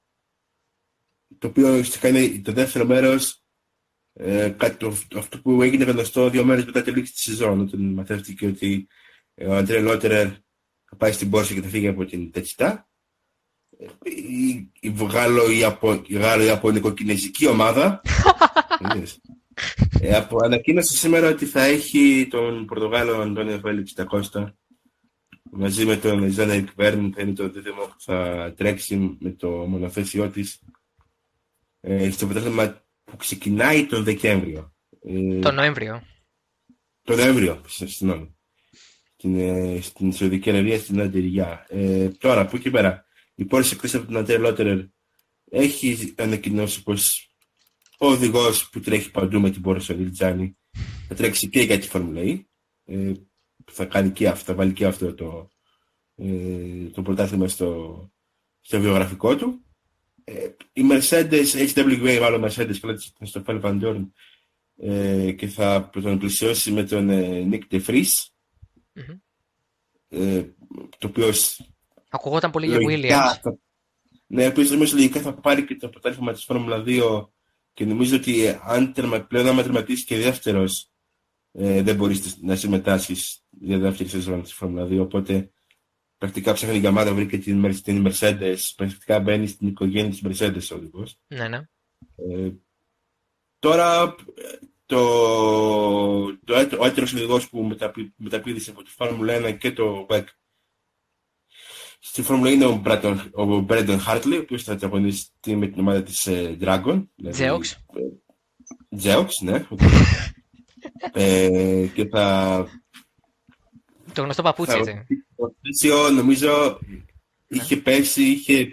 το οποίο ουσιαστικά είναι το δεύτερο μέρος ε, αυτό που έγινε γνωστό δύο μέρες μετά τη λήξη της σεζόν, όταν μαθαίθηκε ότι ο Αντρέ Λότερερ θα πάει στην Πόρση και θα φύγει από την Τετσιτά. Η, η Γάλλο-Ιαπωνικο-Κινέζικη ομάδα [LAUGHS] ε, από, ανακοίνωσε σήμερα ότι θα έχει τον Πορτογάλο Αντώνιο Φέλιξ Τακώστα μαζί με τον Ζάνα Εκβέρν θα είναι το δίδυμο που θα τρέξει με το μονοθέσιό της ε, στο πρωτάθλημα που ξεκινάει τον Δεκέμβριο. Ε, τον Νοέμβριο. Τον Νοέμβριο, συγγνώμη στην, ε, στην Σαουδική Αραβία, στην Αντεριά. Ε, τώρα, από εκεί πέρα, η πόλη εκτός από την Αντέρ Λότερερ έχει ανακοινώσει πως ο οδηγός που τρέχει παντού με την Πόρση Λιτζάνη θα τρέξει και για τη Φόρμουλα E. Ε, θα κάνει και αυτό, θα βάλει και αυτό το, ε, το πρωτάθλημα στο, στο βιογραφικό του. Ε, η Mercedes, HWA μάλλον Mercedes, κλάτησε στο Φέλ Βαντόρν ε, και θα τον πλησιώσει με τον ε, Nick De ε, το οποίος. Ακουγόταν πολύ για Williams. Θα, ναι, ο οποίος νομίζω λογικά θα πάρει και το πρωτάθλημα της Φόρμουλα 2 και νομίζω ότι αν τερμα, πλέον άμα τερματίσει και δεύτερος, ε, δεν μπορείς να συμμετάσχεις για δεύτερη σεζόν τη Φόρμουλα 2. Οπότε πρακτικά ψάχνει η Γκαμάδα, βρήκε την, την Mercedes, πρακτικά μπαίνει στην οικογένεια της Mercedes ο οδηγός. Ναι, ναι. Ε, τώρα το, το, ο έτερος οδηγός που μεταπή, μεταπίδησε από τη Φόρμουλα 1 και το WEC στη Φόρμουλα είναι ο, Brandon, ο Brandon Hartley, ο οποίος θα αγωνιστεί με την ομάδα της ε, Dragon. Zeox. Zeox, ναι. [LAUGHS] ε, και θα... Το γνωστό παπούτσι, έτσι. Το νομίζω είχε πέσει, είχε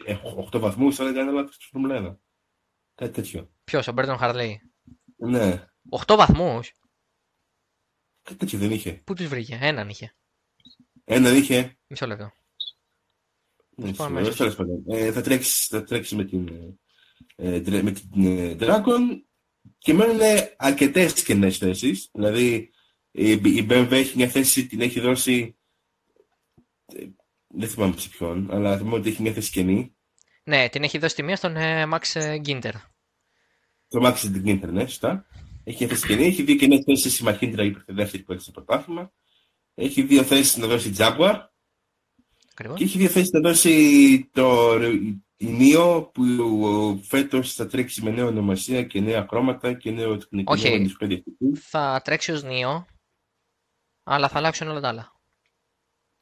8 βαθμούς, αλλά δεν έκανε λάθος στη Φόρμουλα 1. Κάτι τέτοιο. Ποιος, ο Brandon Hartley. Ναι. 8 βαθμούς; Κάτι τέτοιο δεν είχε. Πού τους βρήκε, έναν είχε. Έναν είχε. Μισό λεπτό. Ναι, ε, θα, τρέξεις, θα τρέξεις με την, ε, με την ε, Dragon και μένουν αρκετές κενές θέσεις. Δηλαδή η, η BMW έχει μια θέση, την έχει δώσει. Ε, δεν θυμάμαι σε ποιον, αλλά θυμάμαι ότι έχει μια θέση κενή. Ναι, την έχει δώσει τη μία στον ε, Max Ginter. Το Max Ginter, ναι, σωστά. Έχει μια θέση έχει δύο κοινέ θέσεις η Μαχίντρα η δεύτερη που έχει στο πρωτάθλημα. Έχει δύο θέσεις να δώσει η Jaguar. Και έχει δύο θέσεις να δώσει το Νίο που φέτος θα τρέξει με νέα ονομασία και νέα χρώματα και νέο τεχνικό Όχι, θα τρέξεις ω Νίο, αλλά θα αλλάξουν όλα τα άλλα.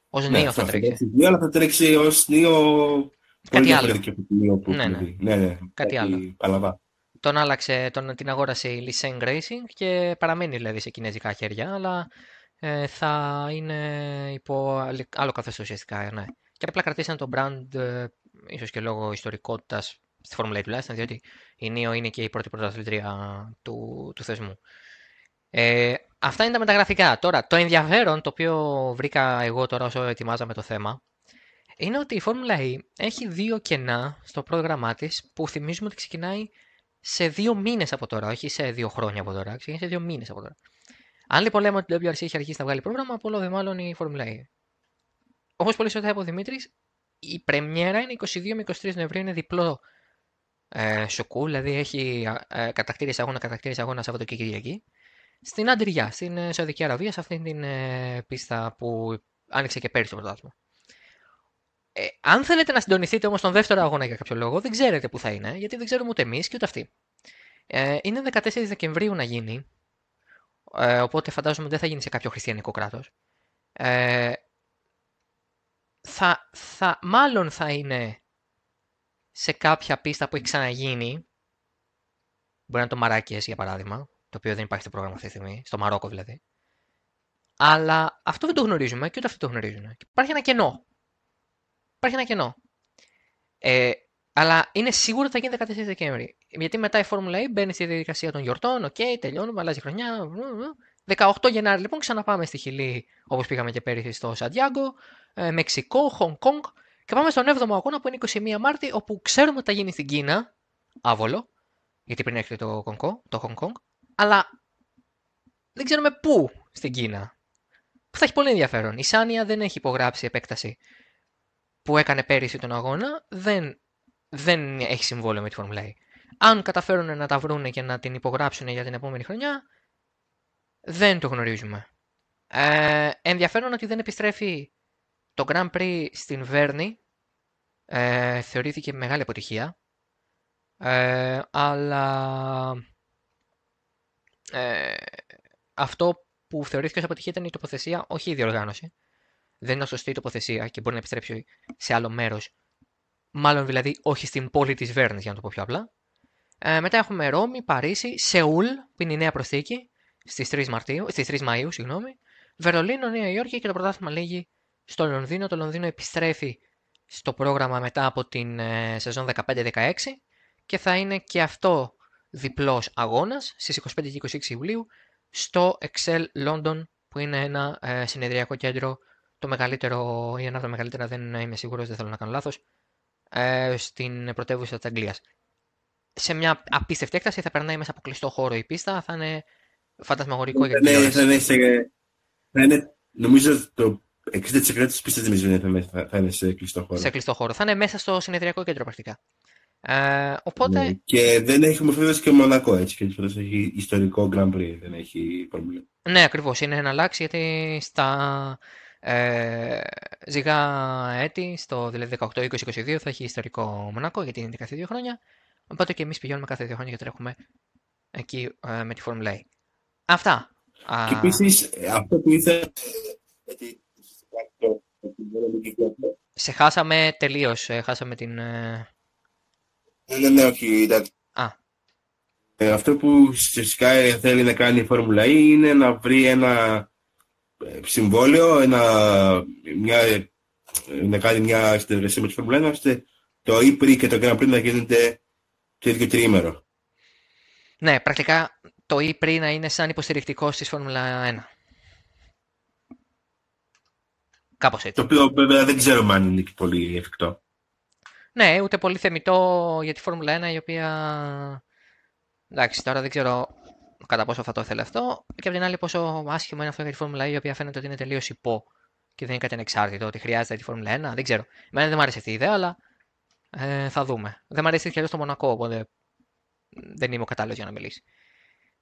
Ω ναι, Νίο θα, θα τρέξεις. Ναι, αλλά θα τρέξει ως Νίο. Κάτι άλλο. Ναι, ναι. ναι, ναι. Κάτι άλλο. Παλαβά τον άλλαξε, τον, την αγόρασε η Liseng Racing και παραμένει δηλαδή σε κινέζικα χέρια, αλλά ε, θα είναι υπό άλλο καθεστώς ουσιαστικά. Ναι. Και απλά κρατήσαν το brand, ε, ίσως και λόγω ιστορικότητας στη Formula 1 τουλάχιστον, διότι η NIO είναι και η πρώτη πρωταθλήτρια του, του θεσμού. Ε, αυτά είναι τα μεταγραφικά. Τώρα, το ενδιαφέρον, το οποίο βρήκα εγώ τώρα όσο ετοιμάζαμε το θέμα, είναι ότι η Formula E έχει δύο κενά στο πρόγραμμά της που θυμίζουμε ότι ξεκινάει σε δύο μήνες από τώρα, όχι σε δύο χρόνια από τώρα. Ξεκινάει σε δύο μήνες από τώρα. Αν λοιπόν λέμε ότι η WRC έχει αρχίσει να βγάλει πρόγραμμα, από όλο δε μάλλον η Formula E. Όπως πολύ σωστά είπε ο Δημήτρης, η πρεμιέρα είναι 22 με 23 Νοεμβρίου, είναι διπλό ε, σοκού, δηλαδή έχει ε, κατακτήρες αγώνα, κατακτήρες αγώνα Σάββατο και Κυριακή. Στην Αντριά, στην ε, Σαουδική Αραβία, σε αυτήν την ε, πίστα που άνοιξε και πέρυσι το πρωτάθλημα. Ε, αν θέλετε να συντονιστείτε όμως τον δεύτερο αγώνα για κάποιο λόγο, δεν ξέρετε που θα είναι, γιατί δεν ξέρουμε ούτε εμείς και ούτε αυτοί. Ε, είναι 14 Δεκεμβρίου να γίνει, ε, οπότε φαντάζομαι δεν θα γίνει σε κάποιο χριστιανικό κράτος. Ε, θα, θα, μάλλον θα είναι σε κάποια πίστα που έχει ξαναγίνει. Μπορεί να είναι το Μαράκες για παράδειγμα, το οποίο δεν υπάρχει στο πρόγραμμα αυτή τη στιγμή, στο Μαρόκο δηλαδή. Αλλά αυτό δεν το γνωρίζουμε και ούτε αυτοί το γνωρίζουν. Υπάρχει ένα κενό υπάρχει ένα κενό. Ε, Αλλά είναι σίγουρο ότι θα γίνει 14 Δεκέμβρη. Γιατί μετά η Φόρμουλα E μπαίνει στη διαδικασία των γιορτών. OK, okay, τελειώνουμε, αλλάζει χρονιά. 18 Γενάρη λοιπόν ξαναπάμε στη Χιλή, όπως πήγαμε και πέρυσι στο Σαντιάγκο, ε, Μεξικό, Χονγκ Κονγκ. Και πάμε στον 7ο αγώνα που είναι 21 Μάρτη, όπου ξέρουμε ότι θα γίνει στην Κίνα. Άβολο, γιατί πριν έρχεται το, Κονκό, το Hong Kong. Αλλά δεν ξέρουμε πού στην Κίνα. Που θα έχει πολύ ενδιαφέρον. Η Σάνια δεν έχει υπογράψει επέκταση που έκανε πέρυσι τον αγώνα. Δεν, δεν έχει συμβόλαιο με τη Formula E. Αν καταφέρουν να τα βρούνε και να την υπογράψουν για την επόμενη χρονιά, δεν το γνωρίζουμε. Ε, ενδιαφέρον ότι δεν επιστρέφει το Grand Prix στην Βέρνη. Ε, θεωρήθηκε μεγάλη αποτυχία. Ε, αλλά ε, αυτό που θεωρήθηκε ως αποτυχία ήταν η τοποθεσία, όχι η διοργάνωση. Δεν είναι σωστή η τοποθεσία και μπορεί να επιστρέψει σε άλλο μέρος. Μάλλον δηλαδή όχι στην πόλη της Βέρνης, για να το πω πιο απλά. Ε, μετά έχουμε Ρώμη, Παρίσι, Σεούλ, που είναι η νέα προσθήκη, στις 3, Μαρτίου, στις 3 Μαΐου, συγγνώμη. Βερολίνο, Νέα Υόρκη και το πρωτάθλημα λέγει στο Λονδίνο. Το Λονδίνο επιστρέφει στο πρόγραμμα μετά από την ε, σεζόν 15-16 και θα είναι και αυτό διπλός αγώνας στις 25 και 26 Ιουλίου στο Excel London που είναι ένα ε, συνεδριακό κέντρο το μεγαλύτερο ή ένα από τα μεγαλύτερα δεν είμαι σίγουρος, δεν θέλω να κάνω λάθος ε, στην πρωτεύουσα της Αγγλίας. Σε μια απίστευτη έκταση θα περνάει μέσα από κλειστό χώρο η πίστα, θα είναι φαντασμαγορικό για την ναι, θα είναι, θα είναι, νομίζω το 60% της πίστας δεν θα, θα είναι σε κλειστό χώρο. Σε κλειστό χώρο. Θα είναι μέσα στο συνεδριακό κέντρο πρακτικά. Ε, οπότε... Ναι, και δεν έχει μορφή και Μονακό έτσι. Και έχει ιστορικό Grand Prix, δεν έχει πρόβλημα. Ναι, ακριβώς. Είναι να αλλάξει γιατί στα ε, ζυγά έτη, στο δηλαδή 18, 20, 22, θα έχει ιστορικό Μονακό γιατί είναι κάθε δύο χρόνια. Οπότε και εμείς πηγαίνουμε κάθε δύο χρόνια και τρέχουμε εκεί ε, με τη Formula E. Αυτά. Και επίσης αυτό που ήθελα. Σε χάσαμε τελείω. Χάσαμε την. Ναι, ναι, ναι, όχι. Α. Ε, αυτό που φυσικά θέλει να κάνει η Φόρμουλα E είναι να βρει ένα ε, συμβόλαιο, ένα, μια, να κάνει μια συνεργασία με τη Φόρμουλα 1, ώστε το e και το Grand Prix να γίνεται το ίδιο τριήμερο. Ναι, πρακτικά το e να είναι σαν υποστηρικτικό της Φόρμουλα 1. Κάπως έτσι. Το οποίο βέβαια δεν ξέρω αν είναι πολύ εφικτό. Ναι, ούτε πολύ θεμητό για τη Φόρμουλα 1 η οποία. Εντάξει, τώρα δεν ξέρω κατά πόσο θα το ήθελε αυτό. Και από την άλλη, πόσο άσχημο είναι αυτό για τη Φόρμουλα 1 η οποία φαίνεται ότι είναι τελείως υπό και δεν είναι κάτι ανεξάρτητο, ότι χρειάζεται τη Φόρμουλα 1. Δεν ξέρω. Εμένα δεν μου άρεσε αυτή η ιδέα, αλλά ε, θα δούμε. Δεν μου αρέσει και στο Μονακό, οπότε δεν είμαι ο κατάλληλος για να μιλήσει.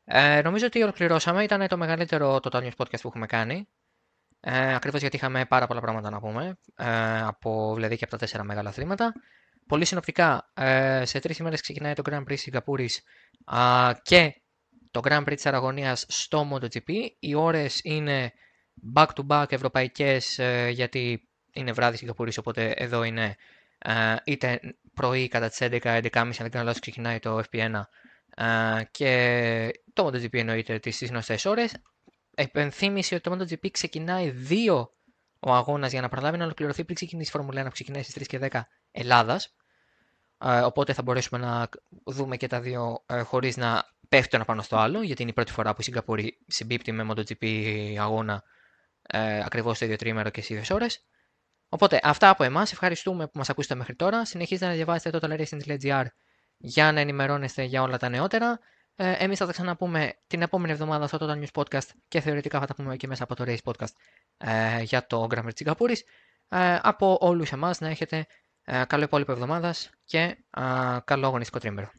Ε, νομίζω ότι ολοκληρώσαμε. Ήταν το μεγαλύτερο το News Podcast που έχουμε κάνει. Ε, Ακριβώς γιατί είχαμε πάρα πολλά πράγματα να πούμε. Ε, από, δηλαδή και από τα τέσσερα μεγάλα αθλήματα. Πολύ συνοπτικά, ε, σε τρεις ημέρες ξεκινάει το Grand Prix Σιγκαπούρης και το Grand Prix της Αραγωνίας στο MotoGP. Οι ώρες είναι back-to-back ευρωπαϊκές ε, γιατί είναι βράδυ Σιγκαπούρης, οπότε εδώ είναι ε, είτε πρωί κατά τις 11, 11.30 αν δεν κάνω λάθος ξεκινάει το FP1 ε, και το MotoGP εννοείται τις γνωστές ώρες. Επενθύμηση ότι το MotoGP ξεκινάει δύο ο αγώνας για να προλάβει να ολοκληρωθεί πριν ξεκινήσει η Φόρμουλα 1 που ξεκινάει στις 3 και 10 Ελλάδας. Ε, οπότε θα μπορέσουμε να δούμε και τα δύο ε, χωρίς να πέφτει ένα πάνω στο άλλο, γιατί είναι η πρώτη φορά που η Σιγκαπούρη συμπίπτει με MotoGP αγώνα ε, ακριβώς το ίδιο τρίμερο και στις ίδιες ώρες. Οπότε αυτά από εμάς. Ευχαριστούμε που μας ακούσατε μέχρι τώρα. Συνεχίζετε να διαβάζετε το totalracing.gr για να ενημερώνεστε για όλα τα νεότερα. Ε, Εμείς θα τα ξαναπούμε την επόμενη εβδομάδα στο Total News Podcast και θεωρητικά θα τα πούμε και μέσα από το Race Podcast ε, για το Grand Prix Singapore. Ε, από όλους εμάς να έχετε ε, καλό υπόλοιπο εβδομάδας και ε, καλό αγωνιστικό τρίμερο.